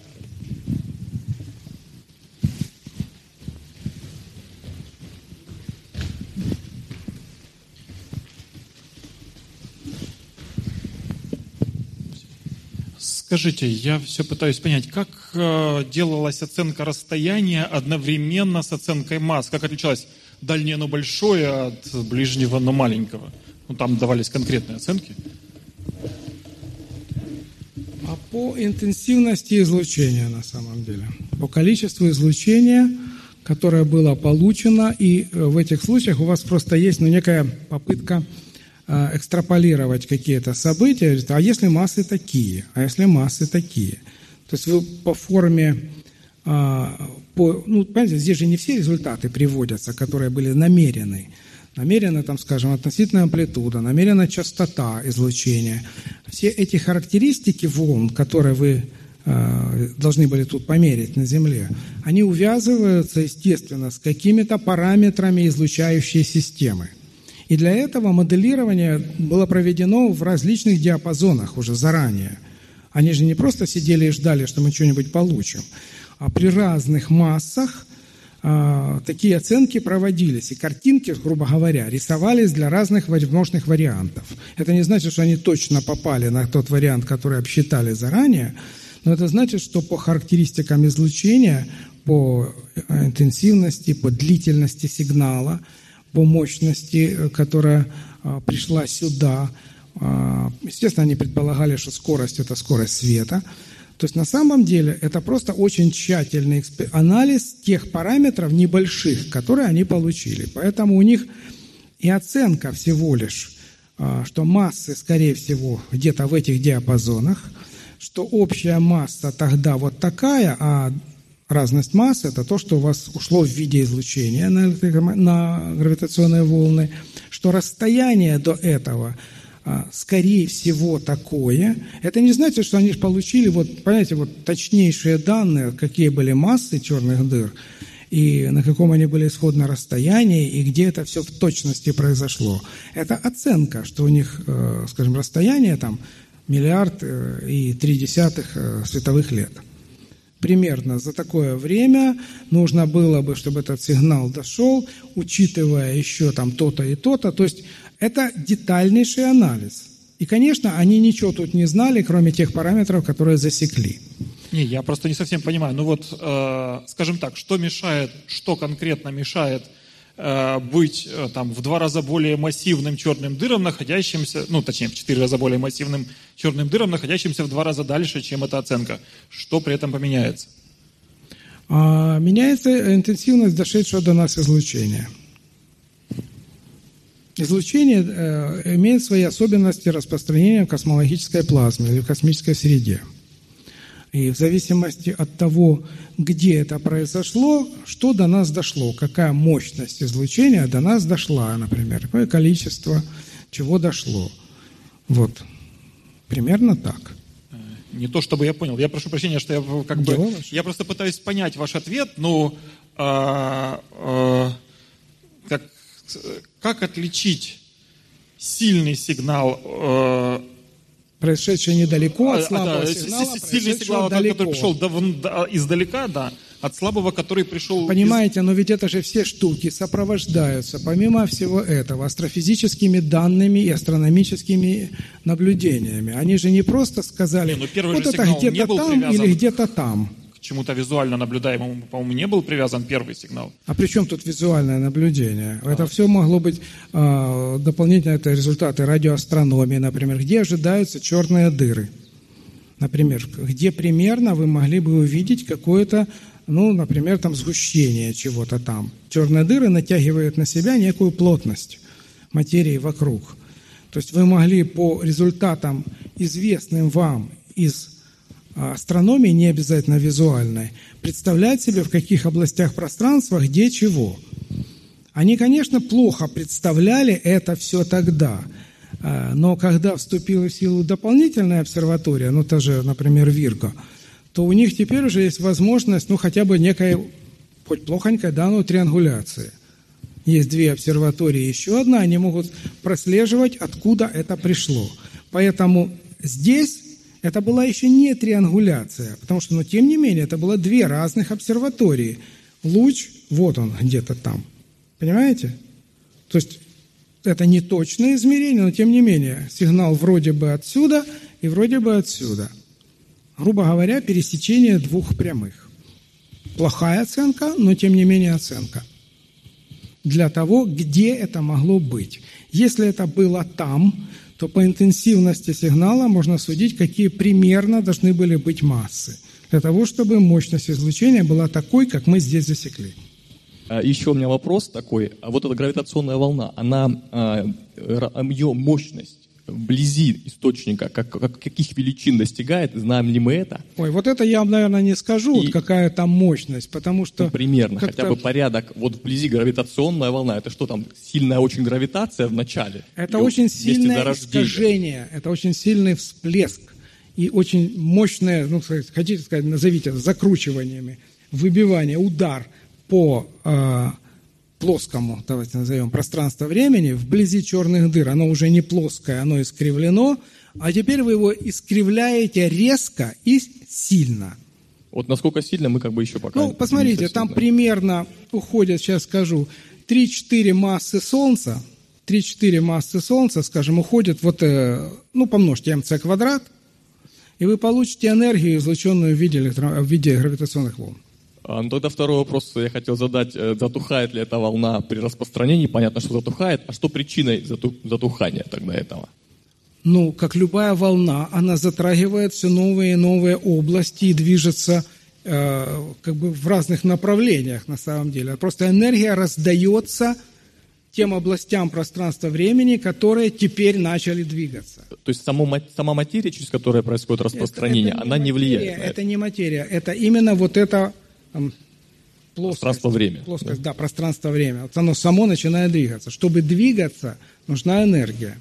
Скажите, я все пытаюсь понять, как э, делалась оценка расстояния одновременно с оценкой масс? Как отличалось дальнее, но большое от ближнего, но маленького? Ну, там давались конкретные оценки. А по интенсивности излучения на самом деле, по количеству излучения, которое было получено, и э, в этих случаях у вас просто есть ну, некая попытка экстраполировать какие-то события, а если массы такие, а если массы такие. То есть вы по форме, а, по, ну, понимаете, здесь же не все результаты приводятся, которые были намерены. Намерена, там, скажем, относительная амплитуда, намерена частота излучения. Все эти характеристики волн, которые вы э, должны были тут померить на Земле, они увязываются, естественно, с какими-то параметрами излучающей системы. И для этого моделирование было проведено в различных диапазонах уже заранее. Они же не просто сидели и ждали, что мы что-нибудь получим, а при разных массах а, такие оценки проводились, и картинки, грубо говоря, рисовались для разных возможных вариантов. Это не значит, что они точно попали на тот вариант, который обсчитали заранее, но это значит, что по характеристикам излучения, по э, интенсивности, по длительности сигнала – по мощности, э, которая а, пришла сюда. А, естественно, они предполагали, что скорость – это скорость света. То есть на самом деле это просто очень тщательный анализ тех параметров небольших, которые они получили. Поэтому у них И оценка всего лишь, а, что массы, скорее всего, где-то в этих диапазонах, что общая масса тогда вот такая, а разность масс – это то, что у вас ушло в виде излучения на, гравитационные волны, что расстояние до этого – а, скорее всего, такое. Это не значит, что они получили, вот, понимаете, вот точнейшие данные, какие были массы черных дыр, и на каком они были исходно расстоянии, и где это все в точности произошло. Это оценка, что у них, э, скажем, расстояние там миллиард э, и три десятых э, световых лет. Примерно за такое время нужно было бы, чтобы этот сигнал дошел, учитывая еще там то-то и то-то. То есть это детальнейший анализ. И, конечно, они ничего тут не знали, кроме тех параметров, которые засекли. Не, я просто не совсем понимаю. Ну вот, э, скажем так, что мешает, что конкретно мешает быть э, там в два раза более массивным черным дыром, находящимся, ну точнее в четыре раза более массивным черным дыром, находящимся в два раза дальше, чем эта оценка. Что при этом поменяется? А, меняется интенсивность дошедшего до нас излучения. Излучение э, имеет свои особенности распространения в космологической плазме или в космической среде. И в зависимости от того, где это произошло, что до нас дошло, какая мощность излучения до нас дошла, например, какое количество чего дошло. Вот. Примерно так. Э, не то чтобы я понял. Я прошу прощения, что я как бы... Я просто пытаюсь понять ваш ответ, но а, а, как как отличить сильный сигнал э, происшедший недалеко от а, слабого да, сигнала, сильный сигнал, далеко. который пришел издалека, да, от слабого, который пришел... Понимаете, из... но ведь это же все штуки сопровождаются, помимо всего этого, астрофизическими данными и астрономическими наблюдениями. Они же не просто сказали, не, ну, вот это где-то там или где-то там чему-то визуально наблюдаемому, по-моему, не был привязан первый сигнал. А при чем тут визуальное наблюдение? А. Это все могло быть э, дополнительно, это результаты радиоастрономии, например, где ожидаются черные дыры. Например, где примерно вы могли бы увидеть какое-то, ну, например, там сгущение чего-то там. Черные дыры натягивают на себя некую плотность материи вокруг. То есть вы могли по результатам, известным вам из астрономии, не обязательно визуальной, представлять себе, в каких областях пространства, где чего. Они, конечно, плохо представляли это все тогда, а, но когда вступила в силу дополнительная обсерватория, ну, та же, например, Вирго, то у них теперь уже есть возможность, ну, хотя бы некой, хоть плохонькой, да, но триангуляции. Есть две обсерватории, еще одна, они могут прослеживать, откуда это пришло. Поэтому здесь это была еще не триангуляция, потому что, но тем не менее, это было две разных обсерватории. Луч, вот он где-то там. Понимаете? То есть это не точное измерение, но тем не менее, сигнал вроде бы отсюда и вроде бы отсюда. Грубо говоря, пересечение двух прямых. Плохая оценка, но тем не менее оценка. Для того, где это могло быть. Если это было там, то по интенсивности сигнала можно судить, какие примерно должны были быть массы, для того, чтобы мощность излучения была такой, как мы здесь засекли. А, Еще у меня вопрос такой. А вот эта гравитационная волна, она, а, ее мощность вблизи источника, как, как, каких величин достигает, знаем ли мы это? Ой, вот это я, наверное, не скажу, и, вот какая там мощность, потому что... Ну, примерно, хотя бы порядок, вот вблизи гравитационная волна, это что там, сильная очень гравитация в начале? Это очень сильное искажение, это очень сильный всплеск и очень мощное, ну, хотите сказать, назовите это закручиваниями, выбивание, удар по э, плоскому, давайте назовем, пространство времени, вблизи черных дыр, оно уже не плоское, оно искривлено, а теперь вы его искривляете резко и сильно. Вот насколько сильно мы как бы еще пока... Ну, посмотрите, там да. примерно уходят, сейчас скажу, 3-4 массы Солнца, 3-4 массы Солнца, скажем, уходят вот, э, ну, помножьте МЦ квадрат, и вы получите энергию, излученную в виде, электро... в виде гравитационных волн. А, ну тогда второй вопрос я хотел задать. Э, затухает ли эта волна при распространении? Понятно, что затухает. А что причиной затухания тогда этого? Ну, как любая волна, она затрагивает все новые и новые области и движется э, как бы в разных направлениях на самом деле. Просто энергия раздается тем областям пространства-времени, которые теперь начали двигаться. То есть само, сама материя, через которую происходит распространение, это, это она не, не влияет материя, на это. Это не материя, это именно вот плоскость. Пространство-время. Плоскость, да, да пространство-время. Вот оно само начинает двигаться. Чтобы двигаться, нужна энергия.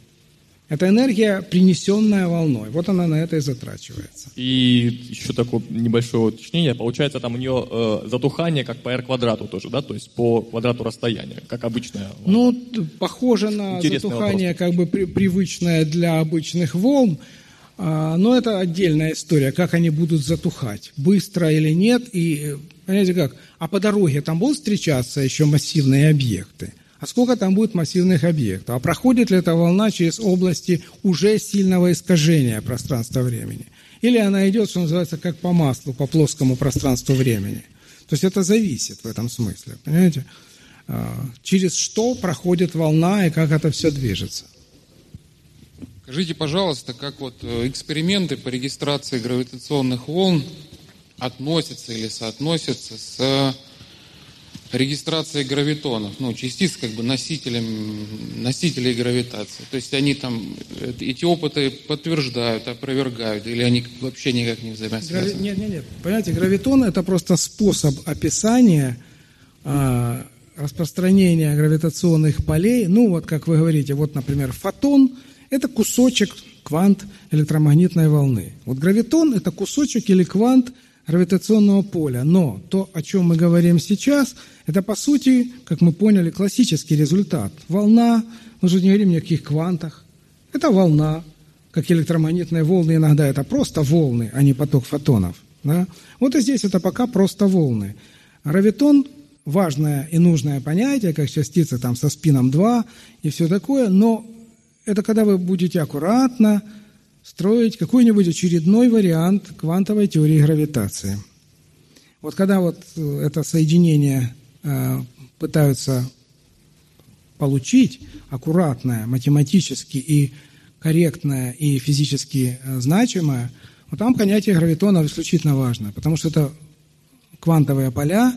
Это энергия, принесенная волной. Вот она на это и затрачивается. И еще такое небольшое уточнение. Получается, там у нее э, затухание как по r квадрату тоже, да? То есть по квадрату расстояния, как обычная волна. Ну, похоже на Интересный затухание, вопрос. как бы при, привычное для обычных волн. А, но это отдельная история, как они будут затухать, быстро или нет. И, понимаете как, а по дороге там будут встречаться еще массивные объекты? а сколько там будет массивных объектов, а проходит ли эта волна через области уже сильного искажения пространства-времени. Или она идет, что называется, как по маслу, по плоскому пространству-времени. То есть это зависит в этом смысле, понимаете? А, через что проходит волна и как это все движется. Скажите, пожалуйста, как вот э, эксперименты по регистрации гравитационных волн относятся или соотносятся с регистрации гравитонов, ну, частиц как бы носителем, носителей гравитации. То есть они там э, эти опыты подтверждают, опровергают, или они вообще никак не взаимосвязаны? Грави... Нет, нет, нет. Понимаете, гравитон – это просто способ описания а, распространения гравитационных полей. Ну, вот как вы говорите, вот, например, фотон – это кусочек квант электромагнитной волны. Вот гравитон – это кусочек или квант – гравитационного поля. Но то, о чем мы говорим сейчас, это по сути, как мы поняли, классический результат. Волна, мы же не говорим ни о каких квантах. Это волна, как электромагнитные волны иногда это просто волны, а не поток фотонов. Да? Вот и здесь это пока просто волны. Гравитон – важное и нужное понятие, как частица там со спином 2 и все такое, но это когда вы будете аккуратно, строить какой-нибудь очередной вариант квантовой теории гравитации. Вот когда вот э, это соединение э, пытаются получить, аккуратное, математически и корректное и физически э, значимое, вот там понятие гравитона исключительно важно, потому что это квантовые поля,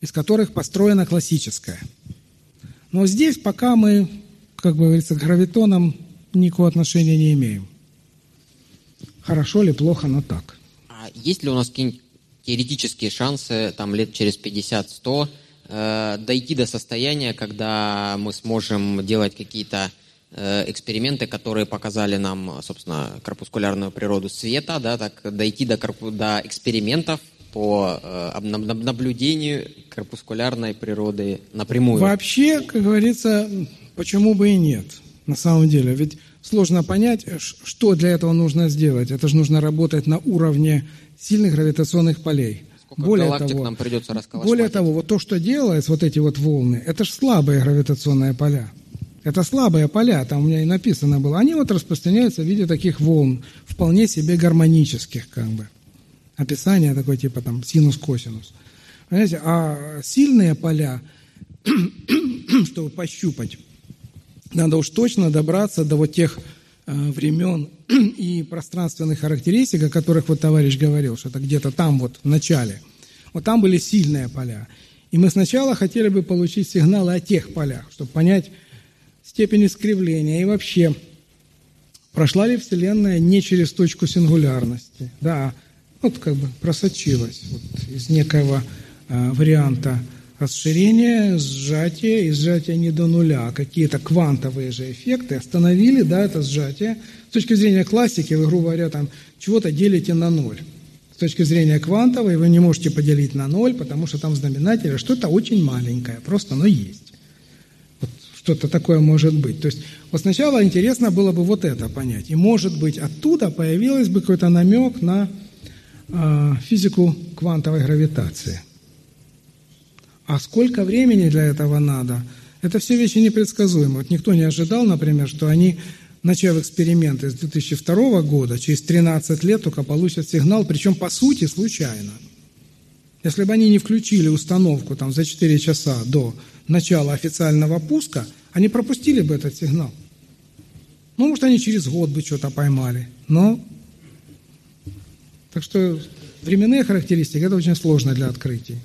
из которых построена классическая. Но здесь пока мы, как бы говорится, к гравитонам никакого отношения не имеем. Хорошо ли, плохо, но так. А есть ли у нас какие-нибудь теоретические шансы там лет через 50-100 э, дойти до состояния, когда мы сможем делать какие-то э, эксперименты, которые показали нам, собственно, корпускулярную природу света, да, так дойти до, до экспериментов по э, наблюдению корпускулярной природы напрямую. Вообще, как говорится, почему бы и нет на самом деле. Ведь сложно понять, что для этого нужно сделать. Это же нужно работать на уровне сильных гравитационных полей. Сколько более того, нам придется Более того, вот то, что делается, вот эти вот волны, это же слабые гравитационные поля. Это слабые поля, там у меня и написано было. Они вот распространяются в виде таких волн, вполне себе гармонических, как бы. Описание такое, типа там синус-косинус. Понимаете, а сильные поля, чтобы пощупать, надо уж точно добраться до вот тех э, времен и пространственных характеристик, о которых вот товарищ говорил, что это где-то там вот в начале. Вот там были сильные поля. И мы сначала хотели бы получить сигналы о тех полях, чтобы понять степень искривления и вообще, прошла ли Вселенная не через точку сингулярности. Да, вот как бы просочилась вот из некого э, варианта расширение, сжатие и сжатие не до нуля. А какие-то квантовые же эффекты остановили да, это сжатие. С точки зрения классики, вы, грубо говоря, там чего-то делите на ноль. С точки зрения квантовой вы не можете поделить на ноль, потому что там в знаменателе что-то очень маленькое, просто оно есть. Вот что-то такое может быть. То есть вот сначала интересно было бы вот это понять. И может быть оттуда появилось бы какой-то намек на э, физику квантовой гравитации – а сколько времени для этого надо? Это все вещи непредсказуемые. Вот никто не ожидал, например, что они, начав эксперименты с 2002 года, через 13 лет только получат сигнал, причем по сути случайно. Если бы они не включили установку там, за 4 часа до начала официального пуска, они пропустили бы этот сигнал. Ну, может, они через год бы что-то поймали. Но... Так что временные характеристики – это очень сложно для открытий.